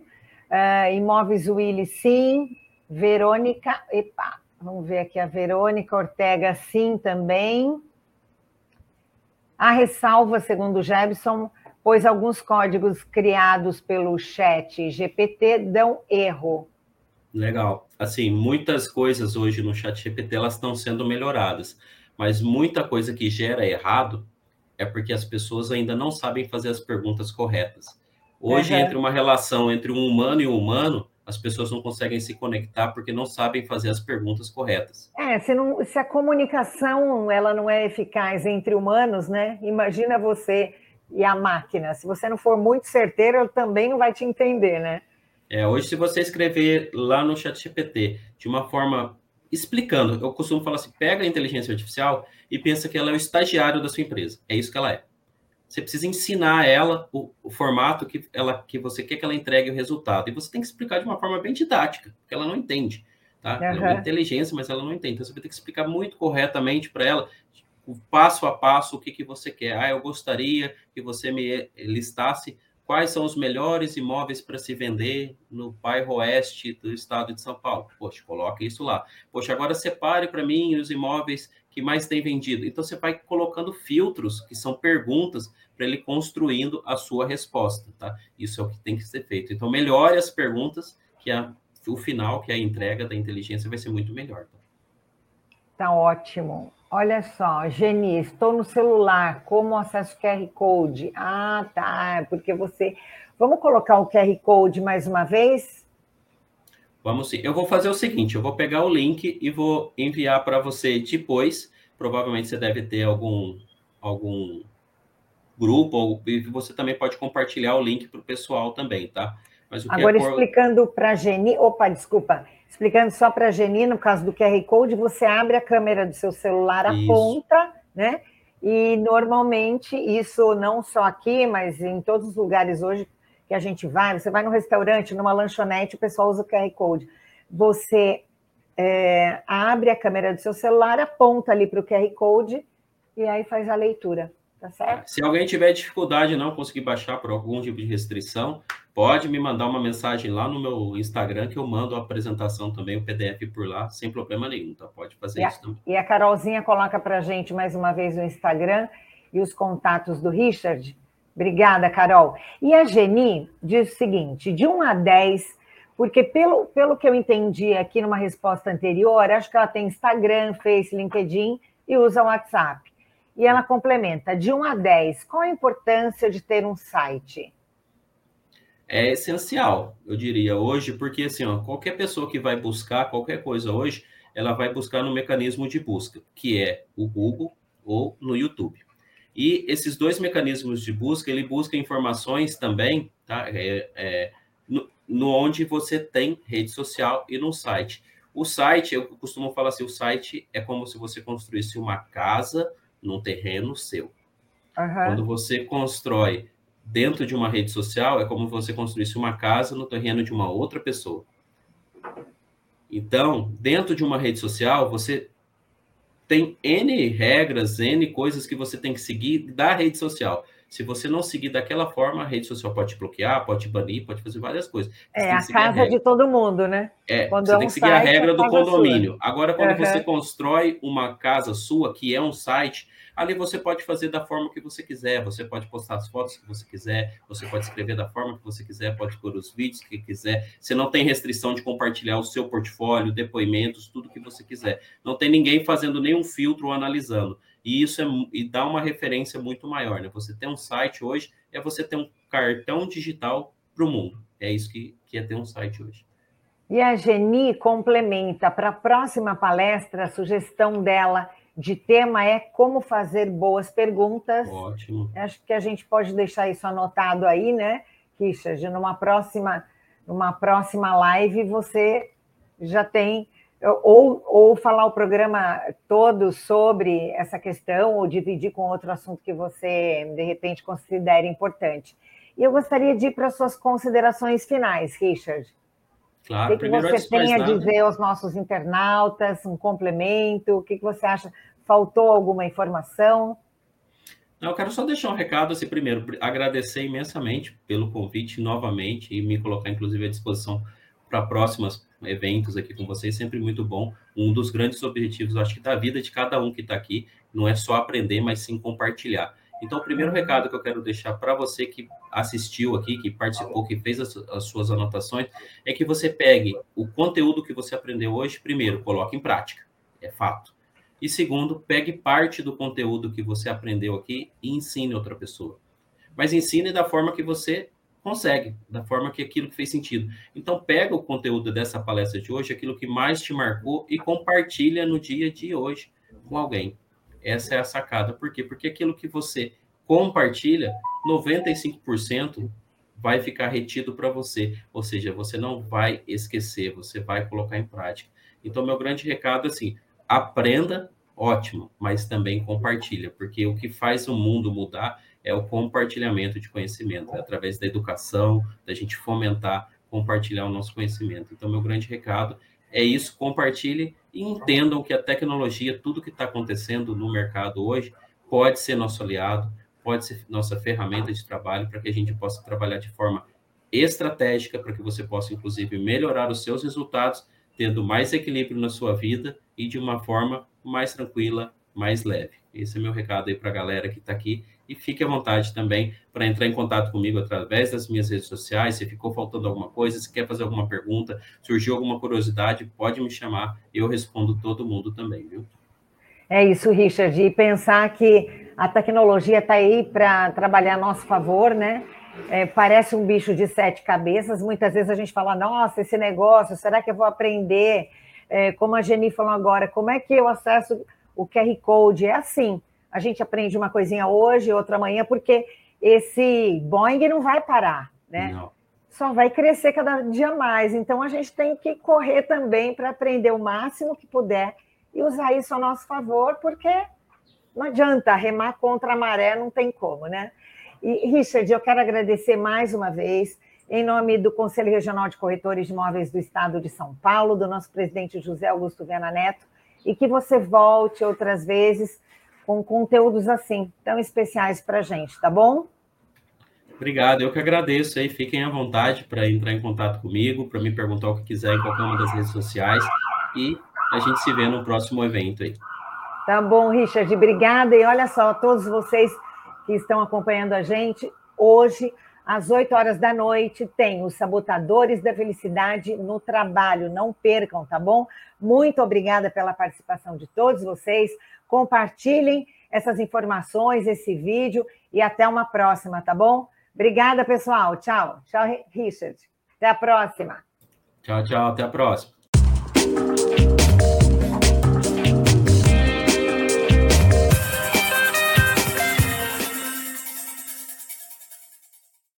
Uh, imóveis Willy, sim. Verônica, epa, vamos ver aqui a Verônica Ortega, sim, também. A ressalva, segundo o Jebson, pois alguns códigos criados pelo chat GPT dão erro. Legal. Assim, muitas coisas hoje no chat GPT elas estão sendo melhoradas, mas muita coisa que gera errado é porque as pessoas ainda não sabem fazer as perguntas corretas. Hoje, uhum. entre uma relação entre um humano e um humano, as pessoas não conseguem se conectar porque não sabem fazer as perguntas corretas. É, se, não, se a comunicação ela não é eficaz entre humanos, né? Imagina você e a máquina. Se você não for muito certeiro, ele também não vai te entender, né? É, hoje, se você escrever lá no chat GPT de uma forma explicando. Eu costumo falar assim: pega a inteligência artificial e pensa que ela é o estagiário da sua empresa. É isso que ela é. Você precisa ensinar ela o, o, formato que, ela, que você quer que ela entregue o resultado. E você tem que explicar de uma forma bem didática, porque ela não entende. Tá? Uhum. Ela é uma inteligência, mas ela não entende. Então você vai ter que explicar muito corretamente para ela, o passo a passo, o que, que você quer. Ah, eu gostaria que você me listasse Quais são os melhores imóveis para se vender no bairro oeste do estado de São Paulo? Poxa, coloque isso lá. Poxa, agora separe para mim os imóveis que mais tem vendido. Então você vai colocando filtros, que são perguntas, para ele construindo a sua resposta, tá? Isso é o que tem que ser feito. Então melhore as perguntas, que a, o final, que é a entrega da inteligência, vai ser muito melhor. Tá, tá ótimo. Olha só, Geni, estou no celular, como acesso QR Code? Ah, tá, é porque você. Vamos colocar o QR Code mais uma vez? Vamos sim. Eu vou fazer o seguinte: eu vou pegar o link e vou enviar para você depois. Provavelmente você deve ter algum, algum grupo, ou e você também pode compartilhar o link para o pessoal também, tá? Agora, explicando para a Geni. Opa, desculpa. Explicando só para a Geni, no caso do QR Code, você abre a câmera do seu celular, aponta, né? E normalmente, isso não só aqui, mas em todos os lugares hoje que a gente vai, você vai no restaurante, numa lanchonete, o pessoal usa o QR Code. Você é, abre a câmera do seu celular, aponta ali para o QR Code e aí faz a leitura. Tá certo? Se alguém tiver dificuldade não conseguir baixar por algum tipo de restrição, pode me mandar uma mensagem lá no meu Instagram que eu mando a apresentação também, o PDF por lá, sem problema nenhum, tá? Pode fazer e isso a, também. E a Carolzinha coloca para gente mais uma vez o Instagram e os contatos do Richard. Obrigada, Carol. E a Geni diz o seguinte: de 1 a 10, porque pelo, pelo que eu entendi aqui numa resposta anterior, acho que ela tem Instagram, Face, LinkedIn e usa o WhatsApp. E ela complementa: de 1 a 10, qual a importância de ter um site? é essencial, eu diria, hoje, porque assim, ó, qualquer pessoa que vai buscar qualquer coisa hoje, ela vai buscar no mecanismo de busca, que é o Google ou no YouTube. E esses dois mecanismos de busca, ele busca informações também, tá? É, é, no, no onde você tem rede social e no site. O site, eu costumo falar assim, o site é como se você construísse uma casa num terreno seu. Uhum. Quando você constrói dentro de uma rede social é como você construísse uma casa no terreno de uma outra pessoa. Então, dentro de uma rede social, você tem N regras, N coisas que você tem que seguir da rede social. Se você não seguir daquela forma, a rede social pode te bloquear, pode te banir, pode fazer várias coisas. Você é a casa a de todo mundo, né? É, quando você é um tem que seguir site, a regra do condomínio. Sua. Agora, quando uhum. você constrói uma casa sua, que é um site, Ali você pode fazer da forma que você quiser, você pode postar as fotos que você quiser, você pode escrever da forma que você quiser, pode pôr os vídeos que quiser. Você não tem restrição de compartilhar o seu portfólio, depoimentos, tudo que você quiser. Não tem ninguém fazendo nenhum filtro ou analisando. E isso é, e dá uma referência muito maior. Né? Você ter um site hoje é você ter um cartão digital para o mundo. É isso que, que é ter um site hoje. E a Geni complementa para a próxima palestra a sugestão dela de tema é como fazer boas perguntas. Ótimo. Acho que a gente pode deixar isso anotado aí, né, Richard? Numa próxima, numa próxima live você já tem ou, ou falar o programa todo sobre essa questão, ou dividir com outro assunto que você, de repente, considere importante. E eu gostaria de ir para suas considerações finais, Richard. Claro, o que, que você tem a dizer aos nossos internautas, um complemento? O que, que você acha? Faltou alguma informação? Não, eu quero só deixar um recado, assim, primeiro, agradecer imensamente pelo convite novamente e me colocar, inclusive, à disposição para próximos eventos aqui com vocês, sempre muito bom. Um dos grandes objetivos, acho que, da vida de cada um que está aqui, não é só aprender, mas sim compartilhar. Então, o primeiro recado que eu quero deixar para você que assistiu aqui, que participou, que fez as, as, suas anotações, é que você pegue o conteúdo que você aprendeu hoje, primeiro, coloque em prática, é fato. E segundo, pegue parte do conteúdo que você aprendeu aqui e ensine outra pessoa. Mas ensine da forma que você consegue, da forma que aquilo que fez sentido. Então, pega o conteúdo dessa palestra de hoje, aquilo que mais te marcou, e compartilha no dia de hoje com alguém. Essa é a sacada. Por quê? Porque aquilo que você compartilha, 95% vai ficar retido para você. Ou seja, você não vai esquecer, você vai colocar em prática. Então, meu grande recado é assim: aprenda, ótimo, mas também compartilha, porque o que faz o mundo mudar é o compartilhamento de conhecimento, é através da educação, da gente fomentar, compartilhar o nosso conhecimento. Então, meu grande recado é isso, compartilhe e entendam que a tecnologia, tudo que está acontecendo no mercado hoje, pode ser nosso aliado, pode ser nossa ferramenta de trabalho para que a gente possa trabalhar de forma estratégica, para que você possa, inclusive, melhorar os seus resultados, tendo mais equilíbrio na sua vida e de uma forma mais tranquila, mais leve. Esse é meu recado aí para a galera que está aqui e fique à vontade também para entrar em contato comigo através das minhas redes sociais. Se ficou faltando alguma coisa, se quer fazer alguma pergunta, surgiu alguma curiosidade, pode me chamar, eu respondo todo mundo também, viu? É isso, Richard, e pensar que a tecnologia está aí para trabalhar a nosso favor, né? É, parece um bicho de sete cabeças. Muitas vezes a gente fala, nossa, esse negócio, será que eu vou aprender? É, como a Geni falou agora, como é que eu acesso o QR Code? É assim a gente aprende uma coisinha hoje, outra amanhã, porque esse Boeing não vai parar, né? Não. Só vai crescer cada dia mais. Então a gente tem que correr também para aprender o máximo que puder e usar isso a nosso favor, porque não adianta remar contra a maré, não tem como, né? E, Richard, eu quero agradecer mais uma vez, em nome do Conselho Regional de Corretores de Imóveis do Estado de São Paulo, do nosso presidente José Augusto Viana Neto, e que você volte outras vezes com conteúdos assim, tão especiais para a gente, tá bom? Obrigado, eu que agradeço aí. Fiquem à vontade para entrar em contato comigo, para me perguntar o que quiser em qualquer uma das redes sociais e a gente se vê no próximo evento aí. Tá bom, Richard, obrigada. E olha só, todos vocês que estão acompanhando a gente, hoje, às 8 horas da noite, tem os Sabotadores da Felicidade no Trabalho. Não percam, tá bom? Muito obrigada pela participação de todos vocês compartilhem essas informações, esse vídeo e até uma próxima, tá bom? Obrigada, pessoal. Tchau. Tchau, Richard. Até a próxima. Tchau, tchau. Até a próxima.